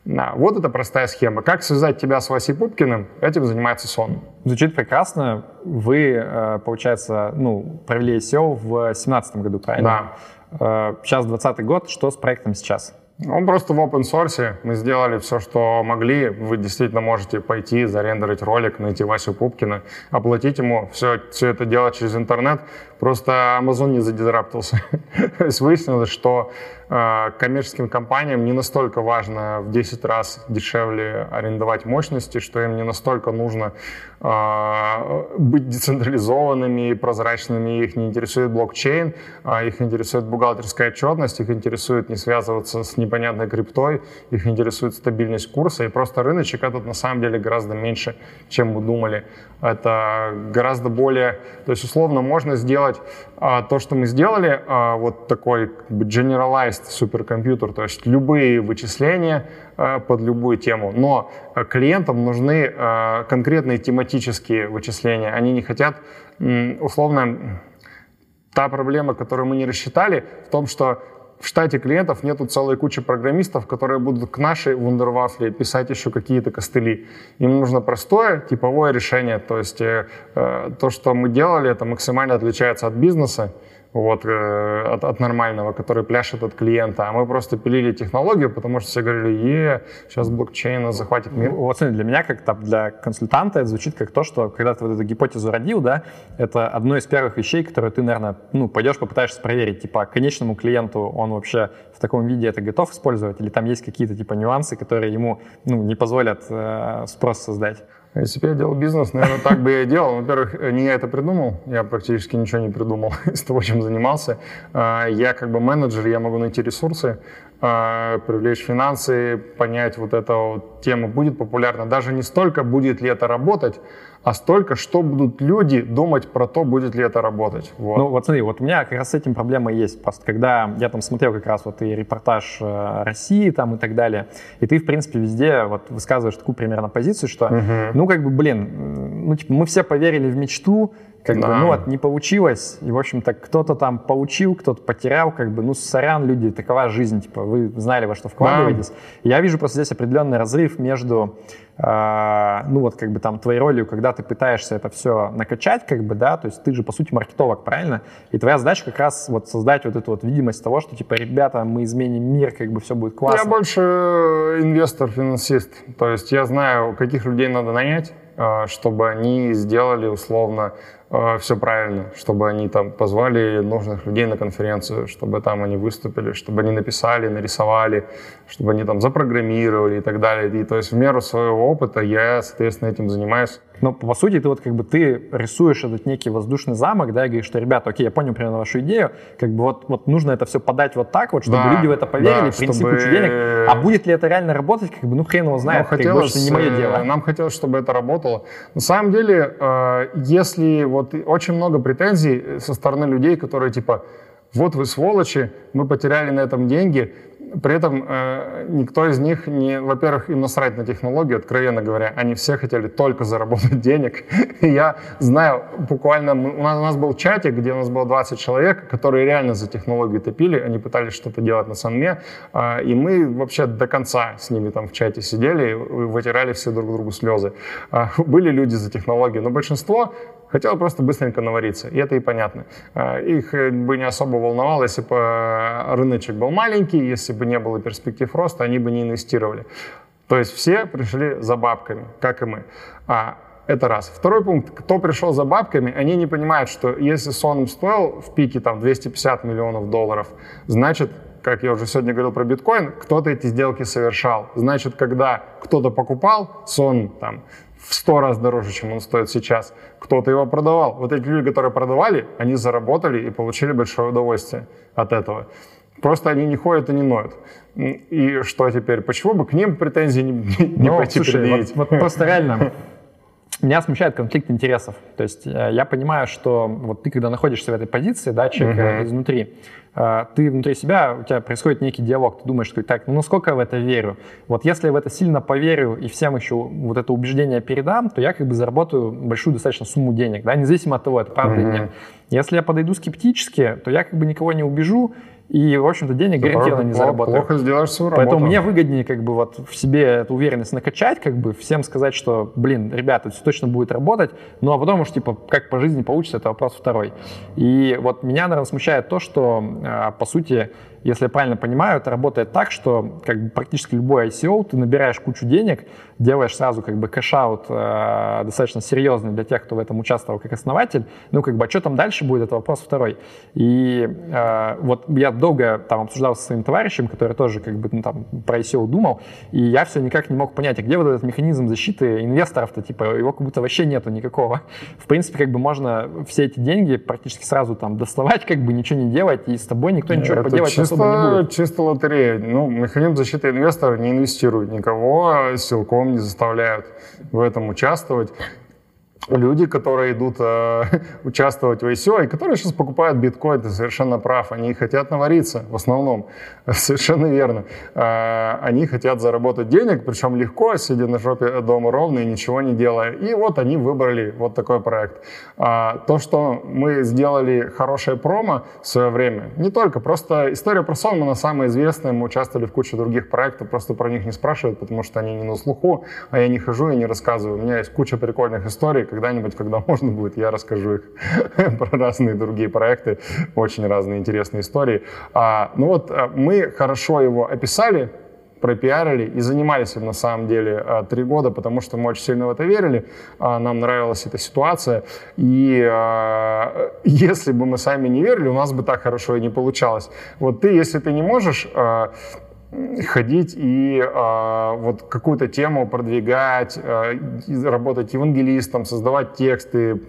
Да, вот это простая схема. Как связать тебя с Васей Пупкиным, этим занимается сон. Звучит прекрасно. Вы, э, получается, ну, провели SEO в 2017 году, правильно? Да. Сейчас 20 год. Что с проектом сейчас? Он просто в open source. Мы сделали все, что могли. Вы действительно можете пойти, зарендерить ролик, найти Васю Пупкина, оплатить ему, все, все это делать через интернет. Просто Amazon не задизраптился. [laughs] То есть выяснилось, что э, коммерческим компаниям не настолько важно в 10 раз дешевле арендовать мощности, что им не настолько нужно э, быть децентрализованными и прозрачными. Их не интересует блокчейн, э, их интересует бухгалтерская отчетность, их интересует не связываться с непонятной криптой, их интересует стабильность курса. И просто рыночек этот на самом деле гораздо меньше, чем мы думали. Это гораздо более... То есть условно можно сделать а, то, что мы сделали, а, вот такой как бы generalized суперкомпьютер, то есть любые вычисления а, под любую тему. Но а, клиентам нужны а, конкретные тематические вычисления. Они не хотят, условно, та проблема, которую мы не рассчитали, в том, что в штате клиентов нету целой кучи программистов, которые будут к нашей вундервафле писать еще какие-то костыли. Им нужно простое типовое решение. То есть э, э то, что мы делали, это максимально отличается от бизнеса вот, э, от, от нормального, который пляшет от клиента. А мы просто пилили технологию, потому что все говорили, е, сейчас блокчейн захватит мир. Вот смотри, для меня, как там, для консультанта, это звучит как то, что когда ты вот эту гипотезу родил, да, это одно из первых вещей, которые ты, наверное, ну, пойдешь, попытаешься проверить, типа, конечному клиенту он вообще в таком виде это готов использовать, или там есть какие-то, типа, нюансы, которые ему, ну, не позволят э, спрос создать. Если бы я делал бизнес, наверное, так бы я и делал. Во-первых, не я это придумал, я практически ничего не придумал [laughs] из того, чем занимался. А, я как бы менеджер, я могу найти ресурсы, а, привлечь финансы, понять вот эта вот тема будет популярна. Даже не столько, будет ли это работать, а столько, что будут люди думать про то, будет ли это работать. Вот. Ну вот смотри, вот у меня как раз с этим проблема есть. Просто когда я там смотрел как раз вот и репортаж э, России там и так далее, и ты, в принципе, везде вот высказываешь такую примерно позицию, что, угу. ну как бы, блин, ну типа мы все поверили в мечту, как да. бы, ну вот, не получилось, и, в общем-то, кто-то там поучил, кто-то потерял, как бы, ну, сорян, люди, такова жизнь, типа, вы знали, во что вкладываетесь. Да. Я вижу просто здесь определенный разрыв между, э, ну, вот, как бы, там, твоей ролью, когда ты пытаешься это все накачать, как бы, да, то есть ты же, по сути, маркетолог, правильно? И твоя задача как раз вот создать вот эту вот видимость того, что, типа, ребята, мы изменим мир, как бы, все будет классно. Я больше инвестор-финансист, то есть я знаю, каких людей надо нанять, э, чтобы они сделали условно Э, все правильно, чтобы они там позвали нужных людей на конференцию, чтобы там они выступили, чтобы они написали, нарисовали, чтобы они там запрограммировали и так далее. И то есть в меру своего опыта я, соответственно, этим занимаюсь. Но по сути ты вот как бы ты рисуешь этот некий воздушный замок, да, и говоришь, что, ребята, окей, я понял примерно вашу идею, как бы вот, вот нужно это все подать вот так вот, чтобы да, люди в это поверили, да, принесли чтобы... кучу денег. А будет ли это реально работать, как бы, ну хрен его знает, ну, хотелось, как бы, не мое э, дело. Нам хотелось, чтобы это работало. На самом деле, э, если вот очень много претензий со стороны людей, которые типа, вот вы сволочи, мы потеряли на этом деньги, при этом э, никто из них не, во-первых, им насрать на технологию, откровенно говоря, они все хотели только заработать денег. [laughs] И я знаю, буквально, у нас, у нас был чатик, где у нас было 20 человек, которые реально за технологию топили, они пытались что-то делать на Санме, э, и мы вообще до конца с ними там в чате сидели вытирали все друг другу слезы. Э, [laughs] были люди за технологию, но большинство Хотел просто быстренько навариться, и это и понятно. А, их э, бы не особо волновало, если бы э, рыночек был маленький, если бы не было перспектив роста, они бы не инвестировали. То есть все пришли за бабками, как и мы. А это раз. Второй пункт. Кто пришел за бабками, они не понимают, что если сон стоил в пике там 250 миллионов долларов, значит, как я уже сегодня говорил про биткоин, кто-то эти сделки совершал. Значит, когда кто-то покупал сон там в сто раз дороже, чем он стоит сейчас, кто-то его продавал. Вот эти люди, которые продавали, они заработали и получили большое удовольствие от этого. Просто они не ходят и не ноют. И что теперь? Почему бы к ним претензии не, [laughs] не ну, пойти слушай, предъявить? Вот, вот просто реально [laughs] меня смущает конфликт интересов. То есть э, я понимаю, что вот ты, когда находишься в этой позиции, да, человека uh-huh. изнутри, э, ты внутри себя, у тебя происходит некий диалог, ты думаешь, что так, ну насколько я в это верю? Вот если я в это сильно поверю и всем еще вот это убеждение передам, то я как бы заработаю большую достаточно сумму денег, да, независимо от того, это правда uh-huh. или нет. Если я подойду скептически, то я как бы никого не убежу, и, в общем-то, денег Ты гарантированно не заработаю. Плохо сделаешь свою работу. Поэтому мне выгоднее как бы вот в себе эту уверенность накачать, как бы всем сказать, что, блин, ребята, это точно будет работать, ну а потом уж, типа, как по жизни получится, это вопрос второй. И вот меня, наверное, смущает то, что, а, по сути, если я правильно понимаю, это работает так, что как бы практически любой ICO, ты набираешь кучу денег, делаешь сразу как бы cash-out э, достаточно серьезный для тех, кто в этом участвовал как основатель. Ну, как бы, а что там дальше будет, это вопрос второй. И э, вот я долго там обсуждал со своим товарищем, который тоже как бы ну, там про ICO думал, и я все никак не мог понять, а где вот этот механизм защиты инвесторов-то, типа, его как будто вообще нету никакого. [laughs] В принципе, как бы можно все эти деньги практически сразу там доставать, как бы ничего не делать, и с тобой никто ничего это поделать чисто будет. Чисто лотерея. Ну, механизм защиты инвестора не инвестирует никого, силком не заставляют в этом участвовать люди, которые идут э, [laughs] участвовать в ICO, и которые сейчас покупают биткоин, ты совершенно прав, они хотят навариться в основном, [laughs] совершенно верно. Э, они хотят заработать денег, причем легко, сидя на жопе дома ровно и ничего не делая. И вот они выбрали вот такой проект. А, то, что мы сделали хорошее промо в свое время, не только, просто история про сон, самая известная, мы участвовали в куче других проектов, просто про них не спрашивают, потому что они не на слуху, а я не хожу и не рассказываю. У меня есть куча прикольных историй, когда-нибудь, когда [laughs] можно будет, я расскажу их [laughs] про разные другие проекты, очень разные интересные истории. А, ну вот а, мы хорошо его описали, пропиарили и занимались им на самом деле а, три года, потому что мы очень сильно в это верили, а, нам нравилась эта ситуация, и [laughs] если бы мы сами не верили, у нас бы так хорошо и не получалось. Вот ты, если ты не можешь ходить и э, вот какую-то тему продвигать, э, работать евангелистом, создавать тексты,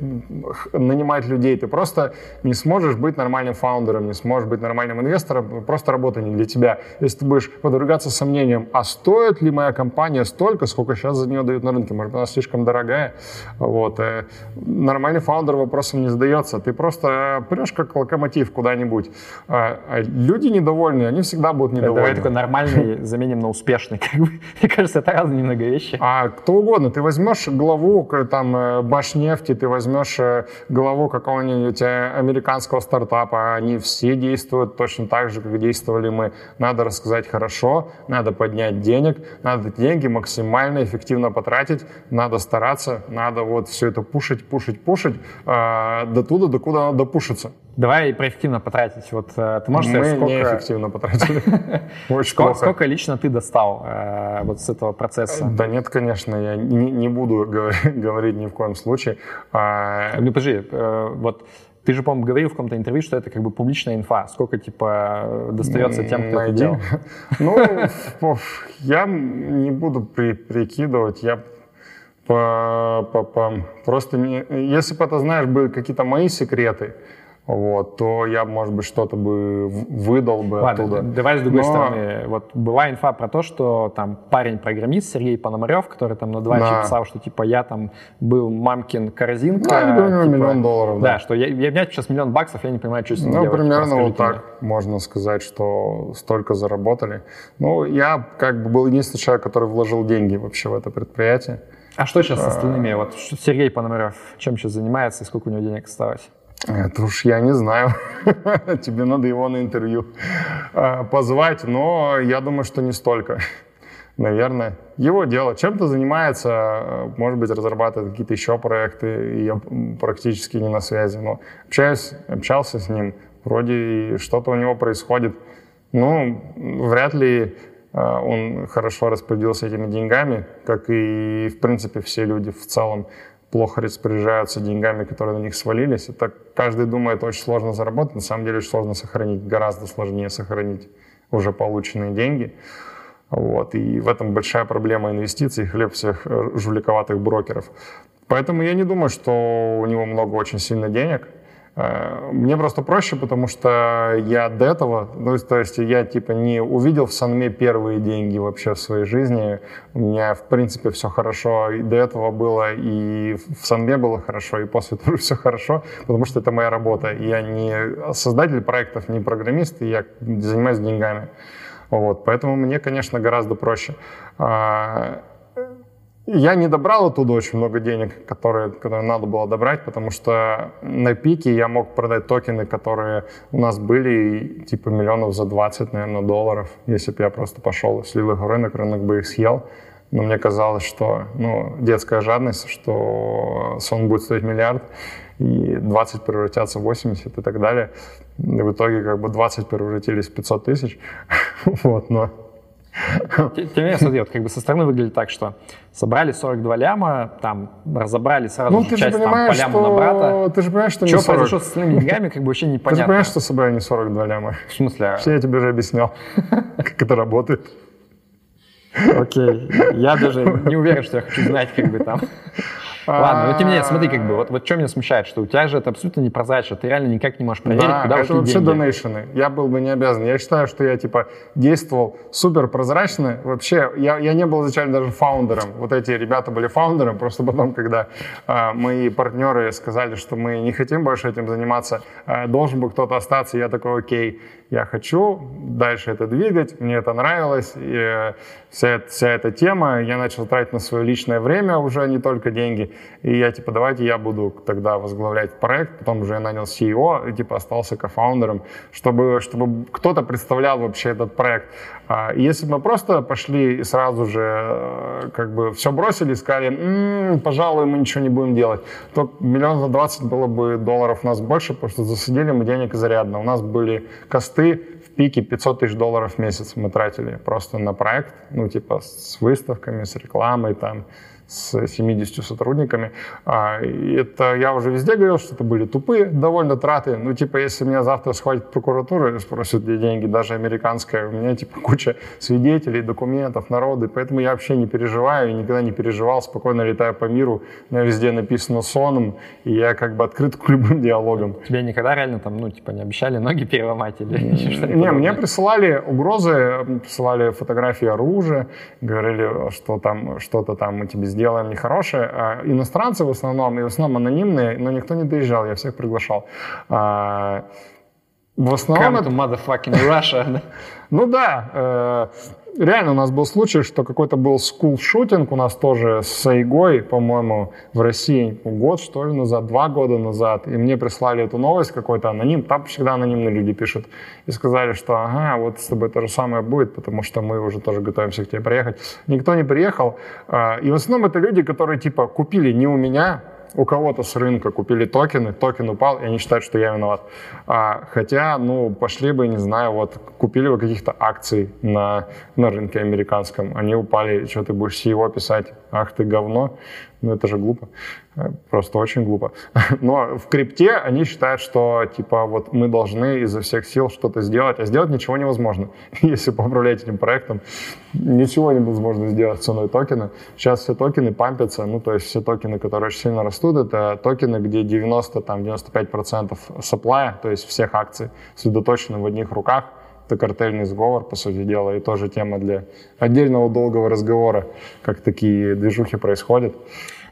нанимать людей. Ты просто не сможешь быть нормальным фаундером, не сможешь быть нормальным инвестором, просто работа не для тебя. Если ты будешь подвергаться сомнениям, а стоит ли моя компания столько, сколько сейчас за нее дают на рынке, может, она слишком дорогая, вот. Э, нормальный фаундер вопросом не задается. Ты просто прешь как локомотив куда-нибудь. А люди недовольны, они всегда будут недовольны. Давай такой нормальный заменим на успешный. [laughs] Как бы. Мне кажется, это разные немного вещи. А кто угодно. Ты возьмешь главу там э, Башнефти, ты возьмешь э, главу какого-нибудь э, американского стартапа, они все действуют точно так же, как действовали мы. Надо рассказать хорошо, надо поднять денег, надо деньги максимально эффективно потратить, надо стараться, надо вот все это пушить, пушить, пушить э, до туда, до куда надо допушиться. Давай про эффективно потратить. Вот ты можешь Мы сказать, сколько... неэффективно потратили. [laughs] Очень сколько, плохо. Сколько лично ты достал э, вот с этого процесса? Да нет, конечно, я не, не буду [laughs] говорить ни в коем случае. А... Ну, подожди, э, вот ты же, по-моему, говорил в каком-то интервью, что это как бы публичная инфа. Сколько, типа, достается тем, кто Найди. это делал? [laughs] Ну, я не буду при, прикидывать. Я по, по, по, просто не, если бы это, знаешь, были какие-то мои секреты, вот, то я, может быть, что-то бы выдал бы Ладно, оттуда. Давай с другой Но... стороны. Вот была инфа про то, что там парень-программист Сергей Пономарев, который там на два да. писал, что типа я там был мамкин корзинка. Да, типа, миллион долларов. Да, да что я, я, у меня сейчас миллион баксов, я не понимаю, что с ним Ну, делать. примерно вот так мне. можно сказать, что столько заработали. Ну, я как бы был единственный человек, который вложил деньги вообще в это предприятие. А что сейчас с остальными? Вот Сергей Пономарев чем сейчас занимается и сколько у него денег осталось? Это уж я не знаю. [laughs] Тебе надо его на интервью а, позвать, но я думаю, что не столько. Наверное, его дело. Чем-то занимается, может быть, разрабатывает какие-то еще проекты, и я практически не на связи, но общаюсь, общался с ним, вроде и что-то у него происходит. Ну, вряд ли а, он хорошо распорядился этими деньгами, как и, в принципе, все люди в целом. Плохо распоряжаются деньгами, которые на них свалились. Это каждый думает, очень сложно заработать, на самом деле очень сложно сохранить, гораздо сложнее сохранить уже полученные деньги. Вот. И в этом большая проблема инвестиций, хлеб всех э, жуликоватых брокеров. Поэтому я не думаю, что у него много очень сильно денег. Э, мне просто проще, потому что я до этого, ну, то есть я типа не увидел в Санме первые деньги вообще в своей жизни. У меня, в принципе, все хорошо и до этого было, и в Санме было хорошо, и после [laughs] тоже все хорошо, потому что это моя работа. Я не создатель проектов, не программист, и я занимаюсь деньгами. Вот, поэтому мне, конечно, гораздо проще. Я не добрал оттуда очень много денег, которые, которые надо было добрать, потому что на пике я мог продать токены, которые у нас были, типа миллионов за 20, наверное, долларов, если бы я просто пошел и слил их в рынок, рынок бы их съел. Но мне казалось, что ну, детская жадность, что сон будет стоить миллиард, и 20 превратятся в 80 и так далее. И в итоге как бы 20 превратились в 500 тысяч. [laughs] вот, но тем не менее, смотри, вот как бы со стороны выглядит так, что собрали 42 ляма, там разобрали сразу ну, же часть там, по ляму что... на брата. Ты же понимаешь, что Что не 40. произошло с остальными деньгами, как бы вообще непонятно. Ты же понимаешь, что собрали не 42 ляма? В смысле? Все я тебе уже объяснял, [laughs] как это работает. Окей, я даже не уверен, что я хочу знать, как бы там. Ладно, но тем не менее, смотри, как бы, вот, вот что меня смущает, что у тебя же это абсолютно непрозрачно, ты реально никак не можешь проверить, да, куда это вообще деньги. донейшены. Я был бы не обязан. Я считаю, что я, типа, действовал супер прозрачно. Вообще, я, я не был изначально даже фаундером. Вот эти ребята были фаундером, просто потом, когда э, мои партнеры сказали, что мы не хотим больше этим заниматься, э, должен был кто-то остаться, я такой, окей, я хочу дальше это двигать, мне это нравилось, и э, вся, вся эта тема, я начал тратить на свое личное время уже не только деньги, и я типа, давайте я буду тогда возглавлять проект, потом уже я нанял CEO и типа остался кофаундером, чтобы, чтобы кто-то представлял вообще этот проект. А если бы мы просто пошли и сразу же э, как бы все бросили и сказали, м-м, пожалуй, мы ничего не будем делать, то миллион за 20 было бы долларов у нас больше, потому что засадили мы денег изрядно. У нас были косты в пике 500 тысяч долларов в месяц мы тратили просто на проект, ну типа с выставками, с рекламой там, с 70 сотрудниками. А, это я уже везде говорил, что это были тупые довольно траты. Ну, типа, если меня завтра схватит прокуратура и спросят где деньги, даже американская, у меня, типа, куча свидетелей, документов, народы, поэтому я вообще не переживаю и никогда не переживал, спокойно летаю по миру, у меня везде написано соном, и я как бы открыт к любым диалогам. Тебе никогда реально там, ну, типа, не обещали ноги переломать или [laughs] что-то Не, мне присылали угрозы, присылали фотографии оружия, говорили, что там, что-то там мы тебе сделаем нехорошее. А иностранцы в основном, и в основном анонимные, но никто не доезжал, я всех приглашал. А, в основном... Come to motherfucking Russia. [laughs] ну да, э, реально у нас был случай, что какой-то был скул-шутинг у нас тоже с Айгой, по-моему, в России год, что ли, назад, два года назад. И мне прислали эту новость какой-то аноним. Там всегда анонимные люди пишут. И сказали, что ага, вот с тобой то же самое будет, потому что мы уже тоже готовимся к тебе приехать. Никто не приехал. А, и в основном это люди, которые типа купили не у меня, у кого-то с рынка купили токены, токен упал, и они считают, что я виноват. А, хотя, ну, пошли бы, не знаю, вот, купили бы каких-то акций на, на рынке американском, они упали, что ты будешь CEO писать, ах ты говно, ну это же глупо. Просто очень глупо. [laughs] Но в крипте они считают, что типа вот мы должны изо всех сил что-то сделать, а сделать ничего невозможно. [laughs] Если поуправлять этим проектом, ничего невозможно сделать ценой токена. Сейчас все токены пампятся, ну то есть все токены, которые очень сильно растут, это токены, где 90, там 95% supply, то есть всех акций, сосредоточены в одних руках. Это картельный сговор, по сути дела, и тоже тема для отдельного долгого разговора, как такие движухи происходят.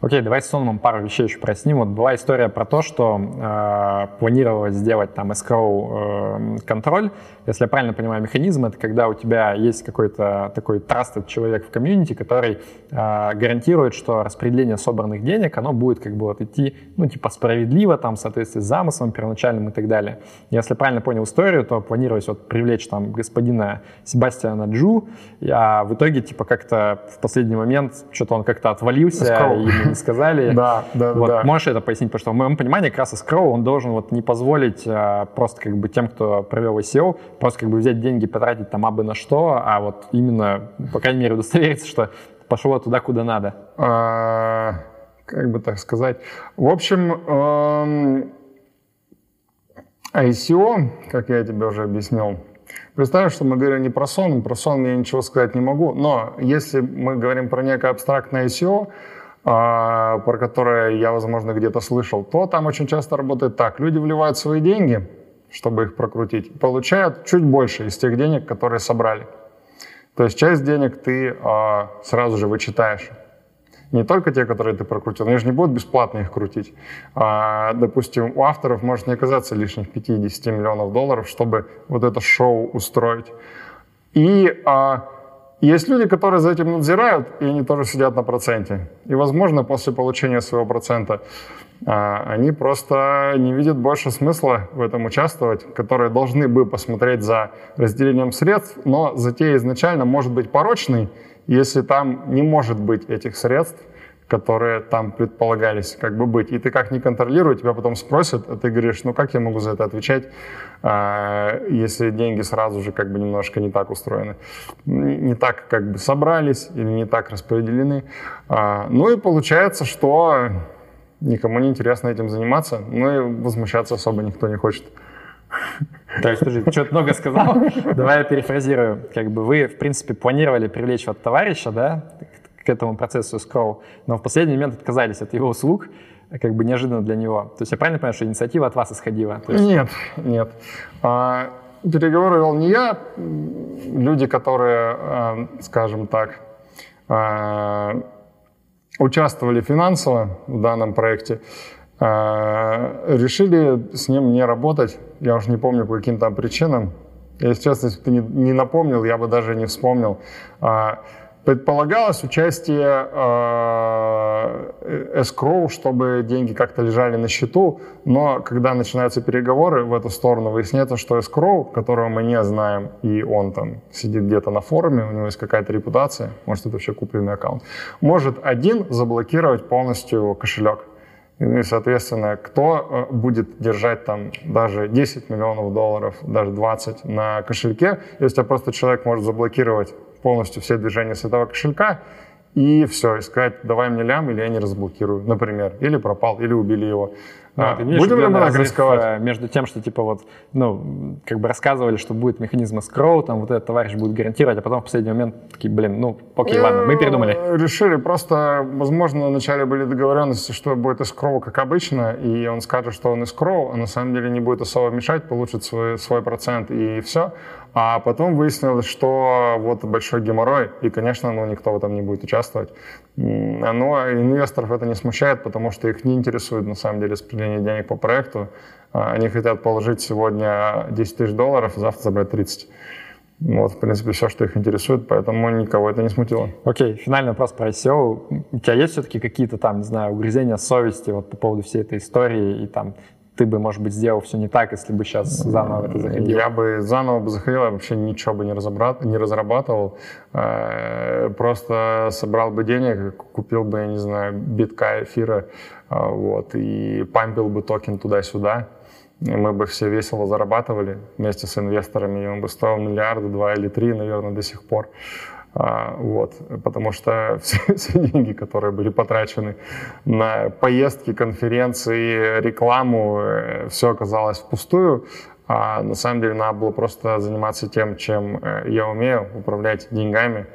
Окей, давай с Соном пару вещей еще проясним. Вот была история про то, что э, планировалось сделать там escrow э, контроль. Если я правильно понимаю механизм, это когда у тебя есть какой-то такой trusted человек в комьюнити, который э, гарантирует, что распределение собранных денег, оно будет как бы вот идти, ну, типа справедливо, там, в соответствии с замыслом первоначальным и так далее. Если я правильно понял историю, то планировалось вот привлечь там господина Себастьяна Джу, а в итоге, типа, как-то в последний момент что-то он как-то отвалился, и ему сказали. Да, да, вот, да. Можешь это пояснить? Потому что в моем понимании как раз escrow, он должен вот не позволить а, просто как бы тем, кто провел ICO, просто как бы взять деньги, потратить там абы на что, а вот именно, по крайней мере, удостовериться, что пошло туда, куда надо. А, как бы так сказать. В общем, эм, ICO, как я тебе уже объяснил, Представь, что мы говорим не про сон, про сон я ничего сказать не могу, но если мы говорим про некое абстрактное ICO, а, про которое я, возможно, где-то слышал, то там очень часто работает так. Люди вливают свои деньги, чтобы их прокрутить, получают чуть больше из тех денег, которые собрали. То есть часть денег ты а, сразу же вычитаешь. Не только те, которые ты прокрутил, они же не будут бесплатно их крутить. А, допустим, у авторов может не оказаться лишних 50 миллионов долларов, чтобы вот это шоу устроить. И а, есть люди, которые за этим надзирают, и они тоже сидят на проценте. И, возможно, после получения своего процента а, они просто не видят больше смысла в этом участвовать, которые должны бы посмотреть за разделением средств, но затея изначально может быть порочной, если там не может быть этих средств, которые там предполагались как бы быть. И ты как не контролируешь, тебя потом спросят, а ты говоришь, ну как я могу за это отвечать, а, если деньги сразу же как бы немножко не так устроены, не так как бы собрались или не так распределены. А, ну и получается, что никому не интересно этим заниматься, ну и возмущаться особо никто не хочет. То есть, подожди, ты что-то много сказал. Давай я перефразирую. Как бы вы, в принципе, планировали привлечь вот товарища, да, к этому процессу скроу, но в последний момент отказались от его услуг, как бы неожиданно для него. То есть я правильно понимаю, что инициатива от вас исходила? есть... Нет, нет. А, переговоры вел не я. Люди, которые, а, скажем так, а, участвовали финансово в данном проекте, а, решили с ним не работать. Я уже не помню по каким там причинам. Если честно, если бы ты не напомнил, я бы даже не вспомнил. Предполагалось участие э, escrow, чтобы деньги как-то лежали на счету, но когда начинаются переговоры в эту сторону, выясняется, что escrow, которого мы не знаем, и он там сидит где-то на форуме, у него есть какая-то репутация, может, это вообще купленный аккаунт, может один заблокировать полностью кошелек. И, соответственно, кто э, будет держать там даже 10 миллионов долларов, даже 20 на кошельке, если просто человек может заблокировать полностью все движения с этого кошелька, и все, искать, давай мне лям, или я не разблокирую, например. Или пропал, или убили его. Ну, а, будем ли мы так рисковать? Э, между тем, что типа вот, ну, как бы рассказывали, что будет механизм скроу, там вот этот товарищ будет гарантировать, а потом в последний момент такие, блин, ну, окей, ладно, мы передумали. Э, решили, просто, возможно, вначале были договоренности, что будет эскроу, как обычно, и он скажет, что он эскроу, а на самом деле не будет особо мешать, получит свой, свой процент и все. А потом выяснилось, что вот большой геморрой, и, конечно, ну, никто в этом не будет участвовать. Но инвесторов это не смущает, потому что их не интересует, на самом деле, распределение денег по проекту. А, они хотят положить сегодня 10 тысяч долларов, завтра забрать 30. Вот, в принципе, все, что их интересует, поэтому никого это не смутило. Окей, okay, финальный вопрос про ICO. У тебя есть все-таки какие-то там, не знаю, угрызения совести вот по поводу всей этой истории и там ты бы, может быть, сделал все не так, если бы сейчас заново это заходил? Я бы заново бы заходил, я вообще ничего бы не, разобрат, не разрабатывал. Э, просто собрал бы денег, купил бы, я не знаю, битка эфира, э, вот, и пампил бы токен туда-сюда. И мы бы все весело зарабатывали вместе с инвесторами, и он бы стоил миллиарда, два или три, наверное, до сих пор. А, вот, потому что [laughs] все, все деньги, которые были потрачены на поездки, конференции, рекламу, э, все оказалось впустую. А на самом деле надо было просто заниматься тем, чем э, я умею, управлять деньгами,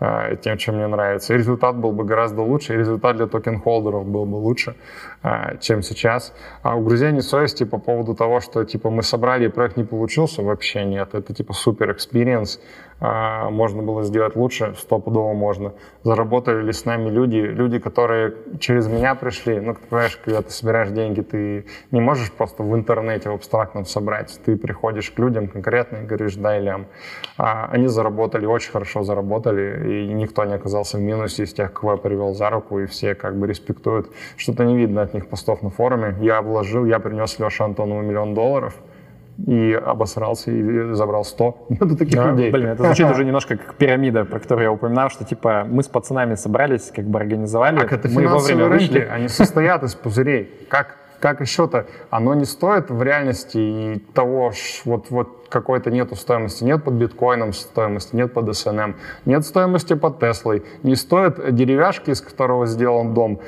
э, тем, чем мне нравится. И результат был бы гораздо лучше, и результат для token-holder ов был бы лучше, чем сейчас. А угрызение совести по поводу того, что типа мы собрали, и проект не получился, вообще нет. Это типа супер experience. А, можно было сделать лучше, стопудово можно. Заработали ли с нами люди, люди, которые через меня пришли. Ну, ты понимаешь, когда ты собираешь деньги, ты не можешь просто в интернете в абстрактном собрать. Ты приходишь к людям конкретно и говоришь, дай лям. А они заработали, очень хорошо заработали, и никто не оказался в минусе из тех, кого я привел за руку, и все как бы респектуют. Что-то не видно от них постов на форуме. Я вложил, я принес Леше Антонову миллион долларов, и обосрался и забрал 100. [laughs] Нету таких да, людей. Блин, это звучит [laughs] уже немножко как пирамида, про которую я упоминал, что типа мы с пацанами собрались, как бы организовали. Как это мы вовремя рынки, вышли. они состоят из пузырей. Как как еще-то, оно не стоит в реальности и того, вот, вот какой-то нету стоимости, нет под биткоином стоимости, нет под СНМ, нет стоимости под Теслой, не стоит деревяшки, из которого сделан дом,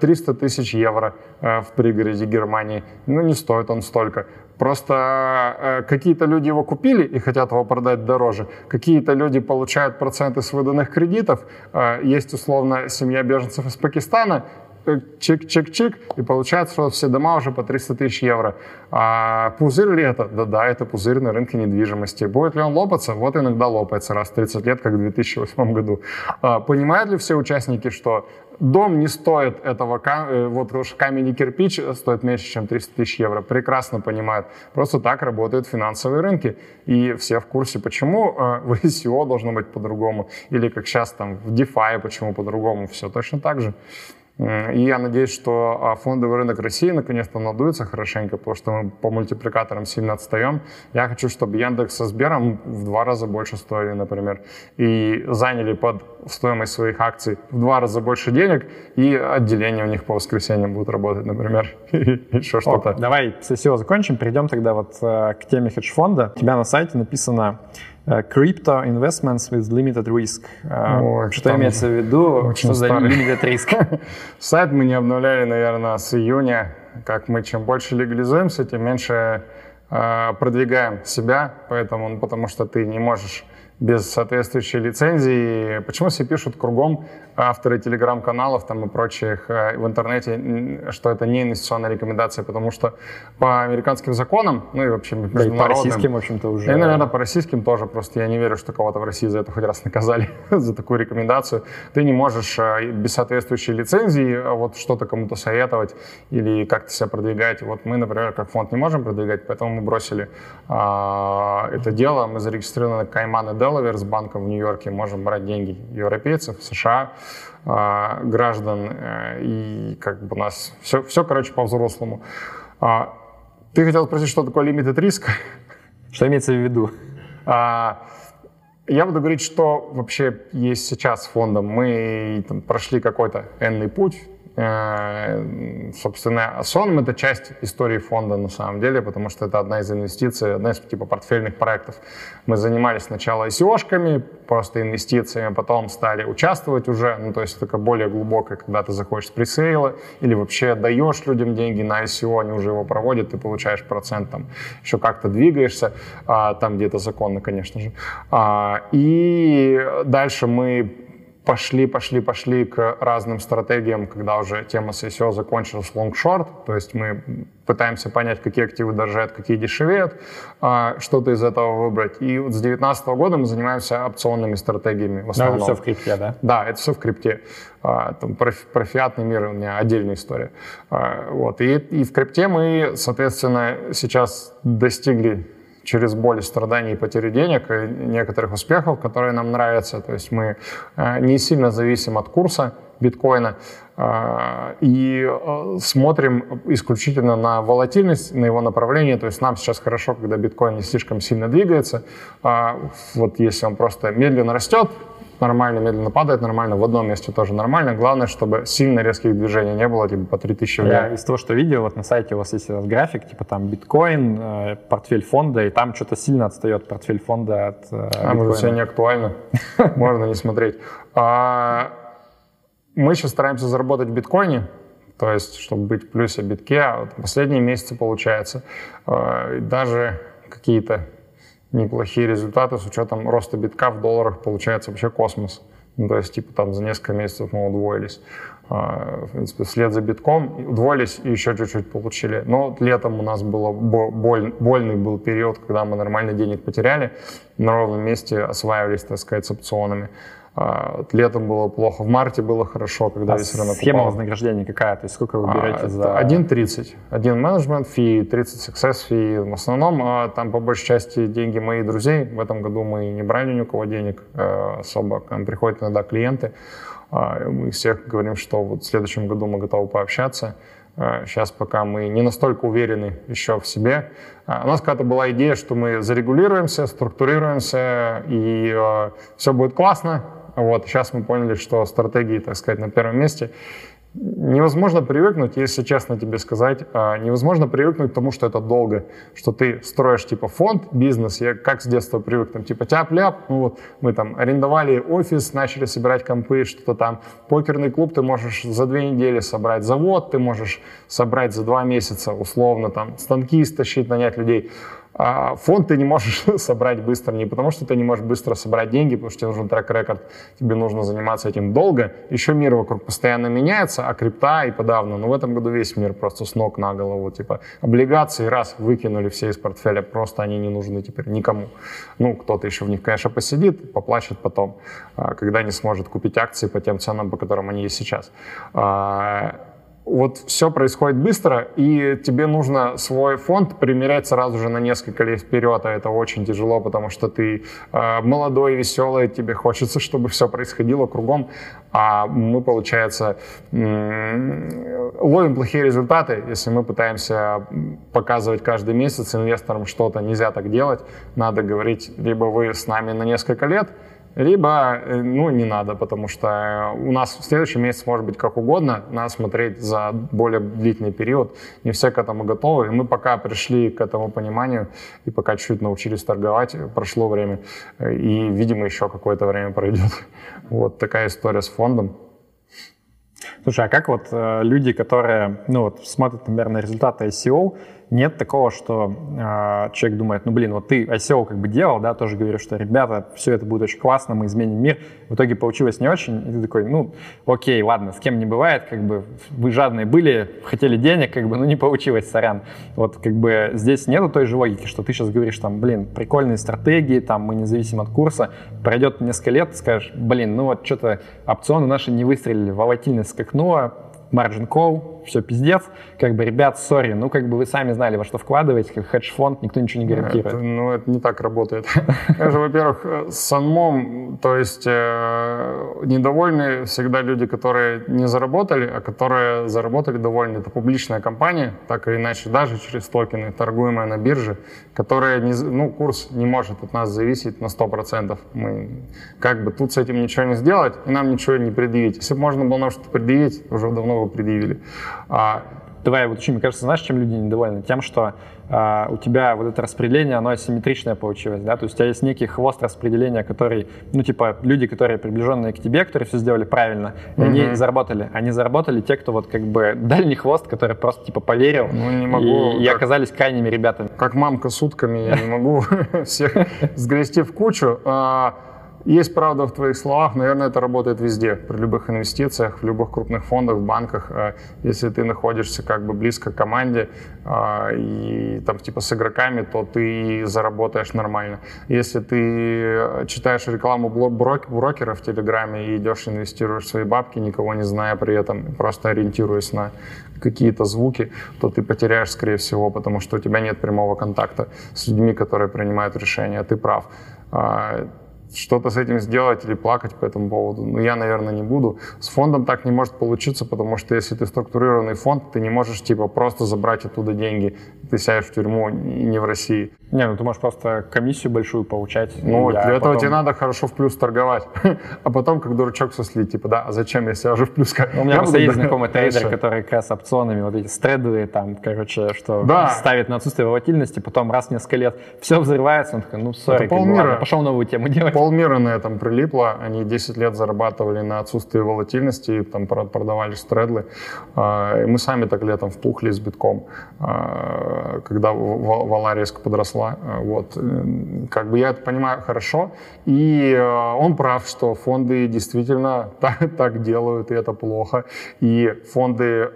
300 а, тысяч евро а, в пригороде Германии, ну не стоит он столько. Просто э, какие-то люди его купили и хотят его продать дороже, какие-то люди получают проценты с выданных кредитов. Э, есть условно семья беженцев из Пакистана, чик-чик-чик, и получается, что все дома уже по 300 тысяч евро. А пузырь ли это? Да-да, это пузырь на рынке недвижимости. Будет ли он лопаться? Вот иногда лопается раз в 30 лет, как в 2008 году. А, понимают ли все участники, что дом не стоит этого, э, вот камень и кирпич стоит меньше, чем 300 тысяч евро? Прекрасно понимают. Просто так работают финансовые рынки. И все в курсе, почему э, в ICO должно быть по-другому. Или как сейчас там в DeFi, почему по-другому. Все точно так же. И я надеюсь, что а, фондовый рынок России наконец-то надуется хорошенько, потому что мы по мультипликаторам сильно отстаем. Я хочу, чтобы Яндекс со Сбером в два раза больше стоили, например, и заняли под стоимость своих акций в два раза больше денег, и отделение у них по воскресеньям будет работать, например, [laughs] еще что-то. Давай с SEO закончим, перейдем тогда вот э, к теме хедж-фонда. У тебя на сайте написано crypto investments with limited risk. Э, Ой, что имеется в виду? Что за limited risk? [laughs] Сайт мы не обновляли, наверное, с июня. Как мы чем больше легализуемся, тем меньше э, продвигаем себя, поэтому, ну, потому что ты не можешь без соответствующей лицензии. Почему все пишут кругом авторы телеграм-каналов там и прочих э, в интернете, что это не инвестиционная рекомендация, потому что по американским законам, ну и вообще. Да, и по российским, в общем-то, уже... И, наверное, по российским тоже, просто я не верю, что кого-то в России за это хоть раз наказали, [laughs] за такую рекомендацию. Ты не можешь э, без соответствующей лицензии э, вот что-то кому-то советовать или как-то себя продвигать. Вот мы, например, как фонд не можем продвигать, поэтому мы бросили а, это дело. Мы зарегистрированы на Кайман и Делавер с банком в Нью-Йорке, можем брать деньги европейцев, США, граждан, э, и как бы у нас все, все короче, по-взрослому. А, ты хотел спросить, что такое limited risk? Что имеется в виду? А, я буду говорить, что вообще есть сейчас с фондом. Мы там, прошли какой-то энный путь, собственно, сон — это часть истории фонда на самом деле, потому что это одна из инвестиций, одна из типа портфельных проектов. Мы занимались сначала ICO-шками, просто инвестициями, потом стали участвовать уже, ну, то есть это более глубокое, когда ты заходишь с пресейла или вообще даешь людям деньги на ICO, они уже его проводят, ты получаешь процент, там, еще как-то двигаешься, а, там где-то законно, конечно же. А, и дальше мы пошли, пошли, пошли к разным стратегиям, когда уже тема с ICO закончилась long-short, то есть мы пытаемся понять, какие активы дорожают, какие дешевеют, а, что-то из этого выбрать. И вот с 2019 года мы занимаемся опционными стратегиями в основном. Но это все в крипте, да? Да, это все в крипте. А, там, про, про фиатный мир у меня отдельная история. А, вот. И, и в крипте мы, соответственно, сейчас достигли через боль, страдания и потерю денег, и некоторых успехов, которые нам нравятся. То есть мы э, не сильно зависим от курса биткоина э, и э, смотрим исключительно на волатильность, на его направление. То есть нам сейчас хорошо, когда биткоин не слишком сильно двигается. Вот если он просто медленно растет, нормально, медленно падает нормально, в одном месте тоже нормально. Главное, чтобы сильно резких движений не было, типа по 3000 в день. Я из того, что видел, вот на сайте у вас есть этот график, типа там биткоин, э, портфель фонда, и там что-то сильно отстает портфель фонда от э, А, может, все не актуально, [laughs] можно не смотреть. А, мы сейчас стараемся заработать в биткоине, то есть, чтобы быть в плюсе битке, а вот последние месяцы получается. Э, даже какие-то неплохие результаты с учетом роста битка в долларах получается вообще космос. Ну, то есть, типа, там за несколько месяцев мы удвоились. А, в принципе, вслед за битком удвоились и еще чуть-чуть получили. Но летом у нас было боль, больный был период, когда мы нормально денег потеряли, на ровном месте осваивались, так сказать, с опционами. А, летом было плохо, в марте было хорошо, когда а весь рынок схема упал. вознаграждения какая? То есть сколько вы берете а, за... 1.30. Один менеджмент фи, 30 success фи. В основном а, там по большей части деньги моих друзей. В этом году мы не брали ни у кого денег а, особо. К нам приходят иногда клиенты. А, мы всех говорим, что вот в следующем году мы готовы пообщаться. Сейчас пока мы не настолько уверены еще в себе. У нас когда-то была идея, что мы зарегулируемся, структурируемся, и э, все будет классно, вот, сейчас мы поняли, что стратегии, так сказать, на первом месте. невозможно привыкнуть, если честно тебе сказать, а, невозможно привыкнуть к тому, что это долго, что ты строишь типа фонд, бизнес, я как с детства привык, там типа тяп-ляп, ну вот мы там арендовали офис, начали собирать компы, что-то там, покерный клуб ты можешь за две недели собрать завод, ты можешь собрать за два месяца условно там станки стащить, нанять людей, фонд ты не можешь [laughs] собрать быстро не потому, что ты не можешь быстро собрать деньги, потому что тебе нужен трек-рекорд, тебе нужно заниматься этим долго. Еще мир вокруг постоянно меняется, а крипта и подавно. Но в этом году весь мир просто с ног на голову. Типа облигации раз выкинули все из портфеля, просто они не нужны теперь никому. Ну, кто-то еще в них, конечно, посидит, поплачет потом, а, когда не сможет купить акции по тем ценам, по которым они есть сейчас а, вот все происходит быстро, и тебе нужно свой фонд примерять сразу же на несколько лет вперед, а это очень тяжело, потому что ты э, молодой, веселый, тебе хочется, чтобы все происходило кругом, а мы, получается, ловим плохие результаты, если мы пытаемся показывать каждый месяц инвесторам что-то, нельзя так делать, надо говорить, либо вы с нами на несколько лет, либо, э, ну, не надо, потому что у нас в следующем месяце может быть как угодно, надо смотреть за более длительный период, не все к этому готовы, и мы пока пришли к этому пониманию, и пока чуть-чуть научились торговать, прошло время, и, видимо, еще какое-то время пройдет. [laughs] Вот такая история с фондом. Слушай, а как вот э, люди, которые, ну вот, смотрят, например, на результаты ICO, нет такого, что э, человек думает, ну блин, вот ты ICO как бы делал, да, тоже говоришь, что ребята, все это будет очень классно, мы изменим мир. В итоге получилось не очень, и ты такой, ну окей, ладно, с кем не бывает, как бы вы жадные были, хотели денег, как бы, ну не получилось, сорян. Вот как бы здесь нету той же логики, что ты сейчас говоришь, там, блин, прикольные стратегии, там, мы не зависим от курса, пройдет несколько лет, скажешь, блин, ну вот что-то опционы наши не выстрелили, волатильность скакнула, margin call, все пиздец. Как бы, ребят, сори, ну, как бы вы сами знали, во что вкладываете, как хедж-фонд, никто ничего не гарантирует. Это, ну, это не так работает. [laughs] Скажем, во-первых, э, с санмом, то есть э, недовольны всегда люди, которые не заработали, а которые заработали довольны. Это публичная компания, так или иначе, даже через токены, торгуемая на бирже, которая, не, ну, курс не может от нас зависеть на 100%. Мы как бы тут с этим ничего не сделать, и нам ничего не предъявить. Если бы можно было нам что-то предъявить, уже давно бы предъявили. А, давай вот мне кажется, знаешь, чем люди недовольны? Тем, что а, у тебя вот это распределение, оно асимметричное получилось, да, то есть у тебя есть некий хвост распределения, который, ну, типа, люди, которые приближенные к тебе, которые все сделали правильно, mm-hmm. они заработали. Они заработали те, кто вот как бы дальний хвост, который просто, типа, поверил ну, не могу, и, как, и оказались крайними ребятами. Как мамка сутками, я не могу [laughs] всех сгрести в кучу. Есть правда в твоих словах, наверное, это работает везде, при любых инвестициях, в любых крупных фондах, в банках. Э, если ты находишься как бы близко к команде э, и там типа с игроками, то ты заработаешь нормально. Если ты читаешь рекламу брокера в Телеграме и идешь инвестируешь свои бабки, никого не зная при этом, просто ориентируясь на какие-то звуки, то ты потеряешь, скорее всего, потому что у тебя нет прямого контакта с людьми, которые принимают решения. Ты прав что-то с этим сделать или плакать по этому поводу. Но я, наверное, не буду. С фондом так не может получиться, потому что если ты структурированный фонд, ты не можешь типа просто забрать оттуда деньги. Ты сядешь в тюрьму не в России. Не, ну ты можешь просто комиссию большую получать. Ну, для потом... этого тебе надо хорошо в плюс торговать. [laughs] а потом, как дурачок, сослить, типа, да, а зачем, если я уже в плюс? Ну, у меня просто есть знакомый трейдер, который как раз опционами, вот эти стредовые там, короче, что да. ставит на отсутствие волатильности, потом раз в несколько лет все взрывается, он такой, ну, сори, пошел новую тему делать полмира на этом прилипло. Они 10 лет зарабатывали на отсутствии волатильности, там продавали стредлы. А, и мы сами так летом впухли с битком, а, когда вала резко подросла. А, вот. Как бы я это понимаю хорошо. И он прав, что фонды действительно [laughs] так, так делают, и это плохо. И фонды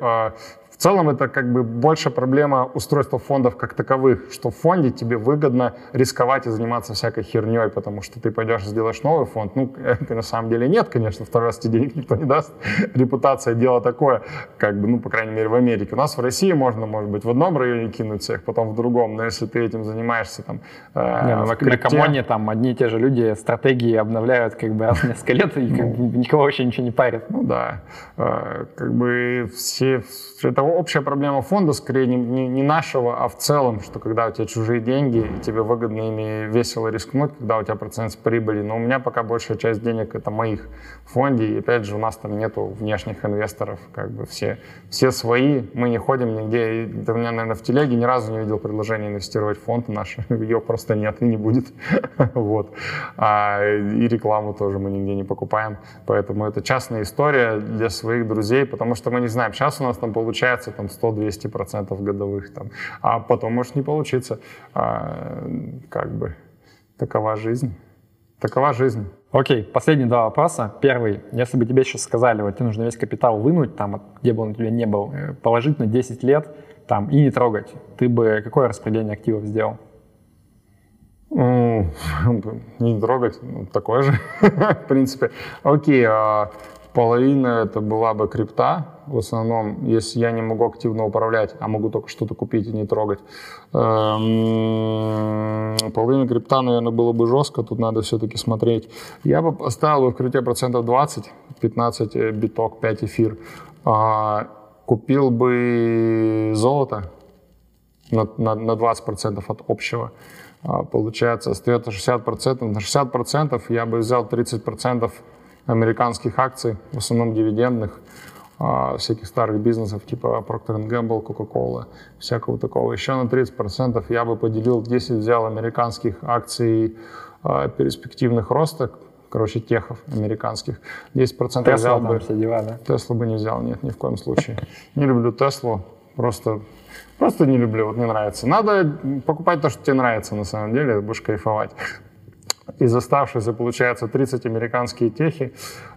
в целом это как бы больше проблема устройства фондов как таковых, что в фонде тебе выгодно рисковать и заниматься всякой херней, потому что ты пойдешь и сделаешь новый фонд. Ну, это на самом деле нет, конечно, второй раз тебе денег никто не даст. [laughs] Репутация дело такое, как бы, ну, по крайней мере, в Америке. У нас в России можно, может быть, в одном районе кинуть всех, потом в другом, но если ты этим занимаешься там... Э, не, ну, на, крипте... на Камоне там одни и те же люди стратегии обновляют как бы раз в несколько лет, и как бы, никого вообще ничего не парит. Ну да, э, как бы все... Это общая проблема фонда, скорее не, не, не нашего, а в целом, что когда у тебя чужие деньги, тебе выгодно ими весело рискнуть, когда у тебя процент с прибыли. Но у меня пока большая часть денег это моих в фонде, и опять же у нас там нету внешних инвесторов, как бы все, все свои, мы не ходим нигде. И ты меня, наверное, в телеге ни разу не видел предложения инвестировать в фонд наш, [laughs] ее просто нет и не будет. [laughs] вот. А, и рекламу тоже мы нигде не покупаем, поэтому это частная история для своих друзей, потому что мы не знаем, сейчас у нас там получается там 100-200% годовых, там, а потом может не получиться. А, как бы такова жизнь. Такова жизнь. Окей, последние два вопроса. Первый, если бы тебе сейчас сказали, вот тебе нужно весь капитал вынуть, там, где бы он у тебя не был, э, положить на 10 лет там, и не трогать, ты бы какое распределение активов сделал? [laughs] Не трогать, ну, такое же, [laughs] в принципе. Окей, а половина это была бы крипта, в основном, если я не могу активно управлять, а могу только что-то купить и не трогать. Эм, половина крипта, наверное, было бы жестко, тут надо все-таки смотреть. Я бы поставил в крипте процентов 20, 15 э, биток, 5 эфир. А, купил бы золото на, на, на 20% от общего. А, получается, остается 60%. На 60% я бы взял 30% американских акций, в основном дивидендных, всяких старых бизнесов типа Procter Gamble, Coca-Cola, всякого такого. Еще на 30% я бы поделил, 10 взял американских акций а, перспективных роста, короче, техов американских. 10% Tesla, взял бы... дела, да? Теслу бы не взял, нет, ни в коем случае. Не люблю Теслу, просто, просто не люблю, вот не нравится. Надо покупать то, что тебе нравится на самом деле, будешь кайфовать. Из оставшихся, получается, 30 американские техи.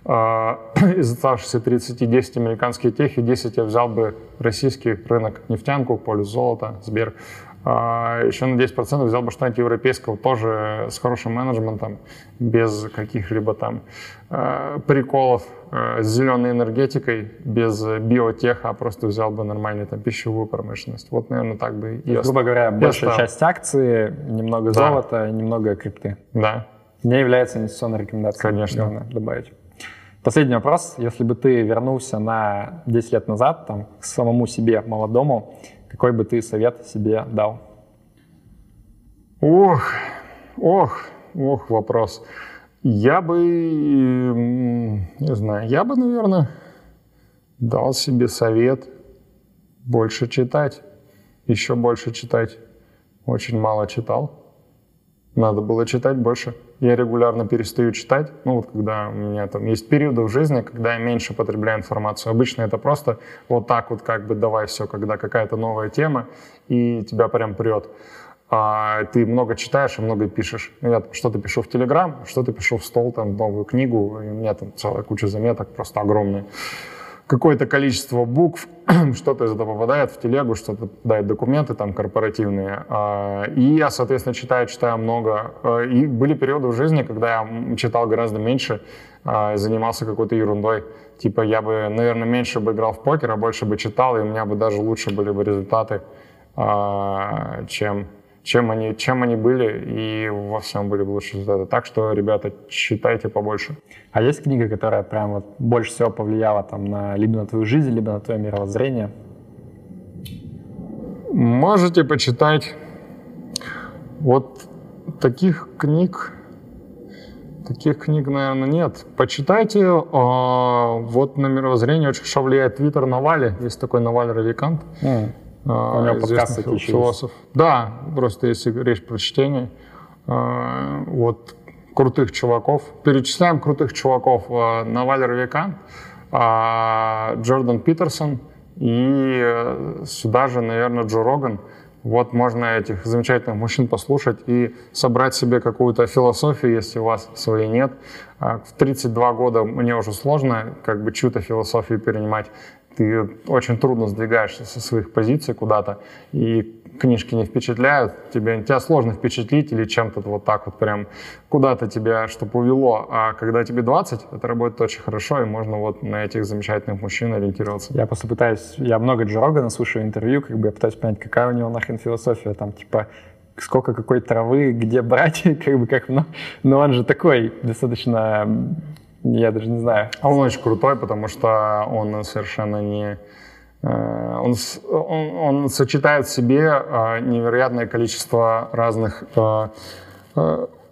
А, [clears throat] из оставшихся 30, 10 американские техи, 10 я взял бы российский рынок нефтянку, полюс золота, Сбер. А, еще на 10% взял бы что-нибудь европейского, тоже с хорошим менеджментом, без каких-либо там а, приколов, с зеленой энергетикой, без биотеха, а просто взял бы нормальную там пищевую промышленность. Вот, наверное, так бы и Грубо говоря, большая часть акций, немного да. золота, немного крипты. Да. Не является инвестиционной рекомендацией. Конечно. добавить. Последний вопрос. Если бы ты вернулся на 10 лет назад, там, к самому себе, молодому, какой бы ты совет себе дал? Ох, ох, ох, вопрос. Я бы, не знаю, я бы, наверное, дал себе совет больше читать, еще больше читать. Очень мало читал. Надо было читать больше. Я регулярно перестаю читать. Ну вот когда у меня там есть периоды в жизни, когда я меньше потребляю информацию. Обычно это просто вот так вот как бы давай все, когда какая-то новая тема и тебя прям прет. А ты много читаешь и много пишешь. Я что-то пишу в Телеграм, что-то пишу в стол, там, новую книгу, и у меня там целая куча заметок, просто огромные какое-то количество букв, [clears throat] что-то из этого попадает в телегу, что-то дает документы там корпоративные. А, и я, соответственно, читаю, читаю много. А, и были периоды в жизни, когда я читал гораздо меньше, а, занимался какой-то ерундой. Типа я бы, наверное, меньше бы играл в покер, а больше бы читал, и у меня бы даже лучше были бы результаты, чем чем они, чем они были, и во всем были бы лучше результаты. Так что, ребята, читайте побольше. А есть книга, которая прям вот больше всего повлияла там на, либо на твою жизнь, либо на твое мировоззрение? Можете почитать. Вот таких книг, таких книг, наверное, нет. Почитайте. А, вот на мировоззрение очень хорошо влияет Твиттер Навали. Есть такой Наваль Радикант. Mm. А, У него подкаст философ. Да, просто если речь про чтение. А, вот крутых чуваков. Перечисляем крутых чуваков. А, Наваль Равикан, Джордан Питерсон и э, сюда же, наверное, Джо Роган. Вот можно этих замечательных мужчин послушать и собрать себе какую-то философию, если у вас своей нет. В 32 года мне уже сложно как бы чью-то философию перенимать ты очень трудно сдвигаешься со своих позиций куда-то, и книжки не впечатляют, тебя, тебя сложно впечатлить или чем-то вот так вот прям куда-то тебя, чтобы увело. А когда тебе 20, это работает очень хорошо, и можно вот на этих замечательных мужчин ориентироваться. Я просто пытаюсь, я много Джо Рогана слушаю интервью, как бы я пытаюсь понять, какая у него нахрен философия, там типа сколько какой травы, где брать, [laughs] как бы как, ну, но он же такой достаточно я даже не знаю. А он очень крутой, потому что он совершенно не, Он, он, он сочетает в себе невероятное количество разных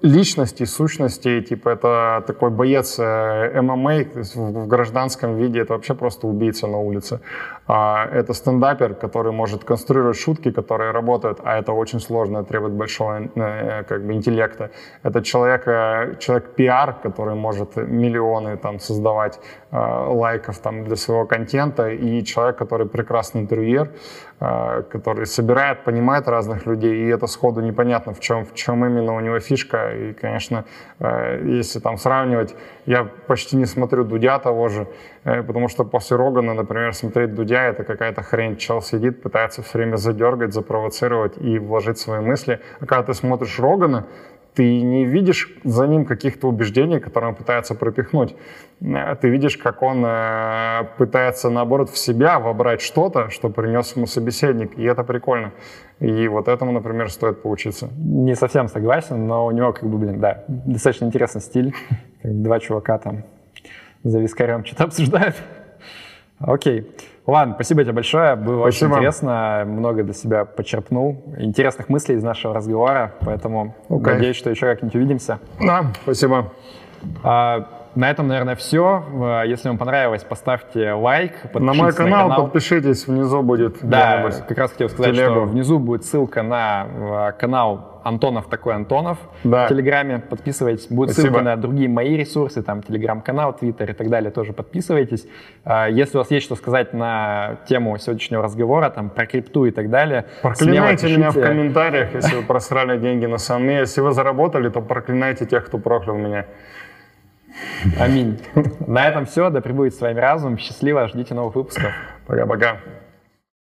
личности, сущности, типа это такой боец э, ММА в гражданском виде, это вообще просто убийца на улице. А, это стендапер, который может конструировать шутки, которые работают, а это очень сложно, требует большого э, как бы, интеллекта. Это человек, э, человек пиар, который может миллионы там создавать лайков там для своего контента, и человек, который прекрасный интервьюер, который собирает, понимает разных людей, и это сходу непонятно, в чем, в чем именно у него фишка, и, конечно, если там сравнивать, я почти не смотрю Дудя того же, потому что после Рогана, например, смотреть Дудя это какая-то хрень. Чел сидит, пытается все время задергать, запровоцировать и вложить свои мысли. А когда ты смотришь Рогана, ты не видишь за ним каких-то убеждений, которые он пытается пропихнуть. Э, ты видишь, как он э, пытается, наоборот, в себя вобрать что-то, что принес ему собеседник, и это прикольно. И вот этому, например, стоит поучиться. Не совсем согласен, но у него, как бы, блин, да, достаточно интересный стиль. Два чувака там за вискарем что-то обсуждают. Окей. Ладно, спасибо тебе большое. Было спасибо. очень интересно. Много для себя почерпнул. Интересных мыслей из нашего разговора. Поэтому okay. надеюсь, что еще как-нибудь увидимся. Да, спасибо. А, на этом, наверное, все. Если вам понравилось, поставьте лайк. На мой канал, на канал подпишитесь, внизу будет. Да, как раз хотел сказать, что внизу будет ссылка на а, канал Антонов такой Антонов да. в Телеграме. Подписывайтесь. Будет Спасибо. ссылка на другие мои ресурсы, там Телеграм-канал, Твиттер и так далее. Тоже подписывайтесь. А, если у вас есть что сказать на тему сегодняшнего разговора, там про крипту и так далее, Проклинайте меня в комментариях, если вы [laughs] просрали деньги на сами. Если вы заработали, то проклинайте тех, кто проклял меня. Аминь. На этом все. Да пребудет с вами разум. Счастливо. Ждите новых выпусков. Пока-пока.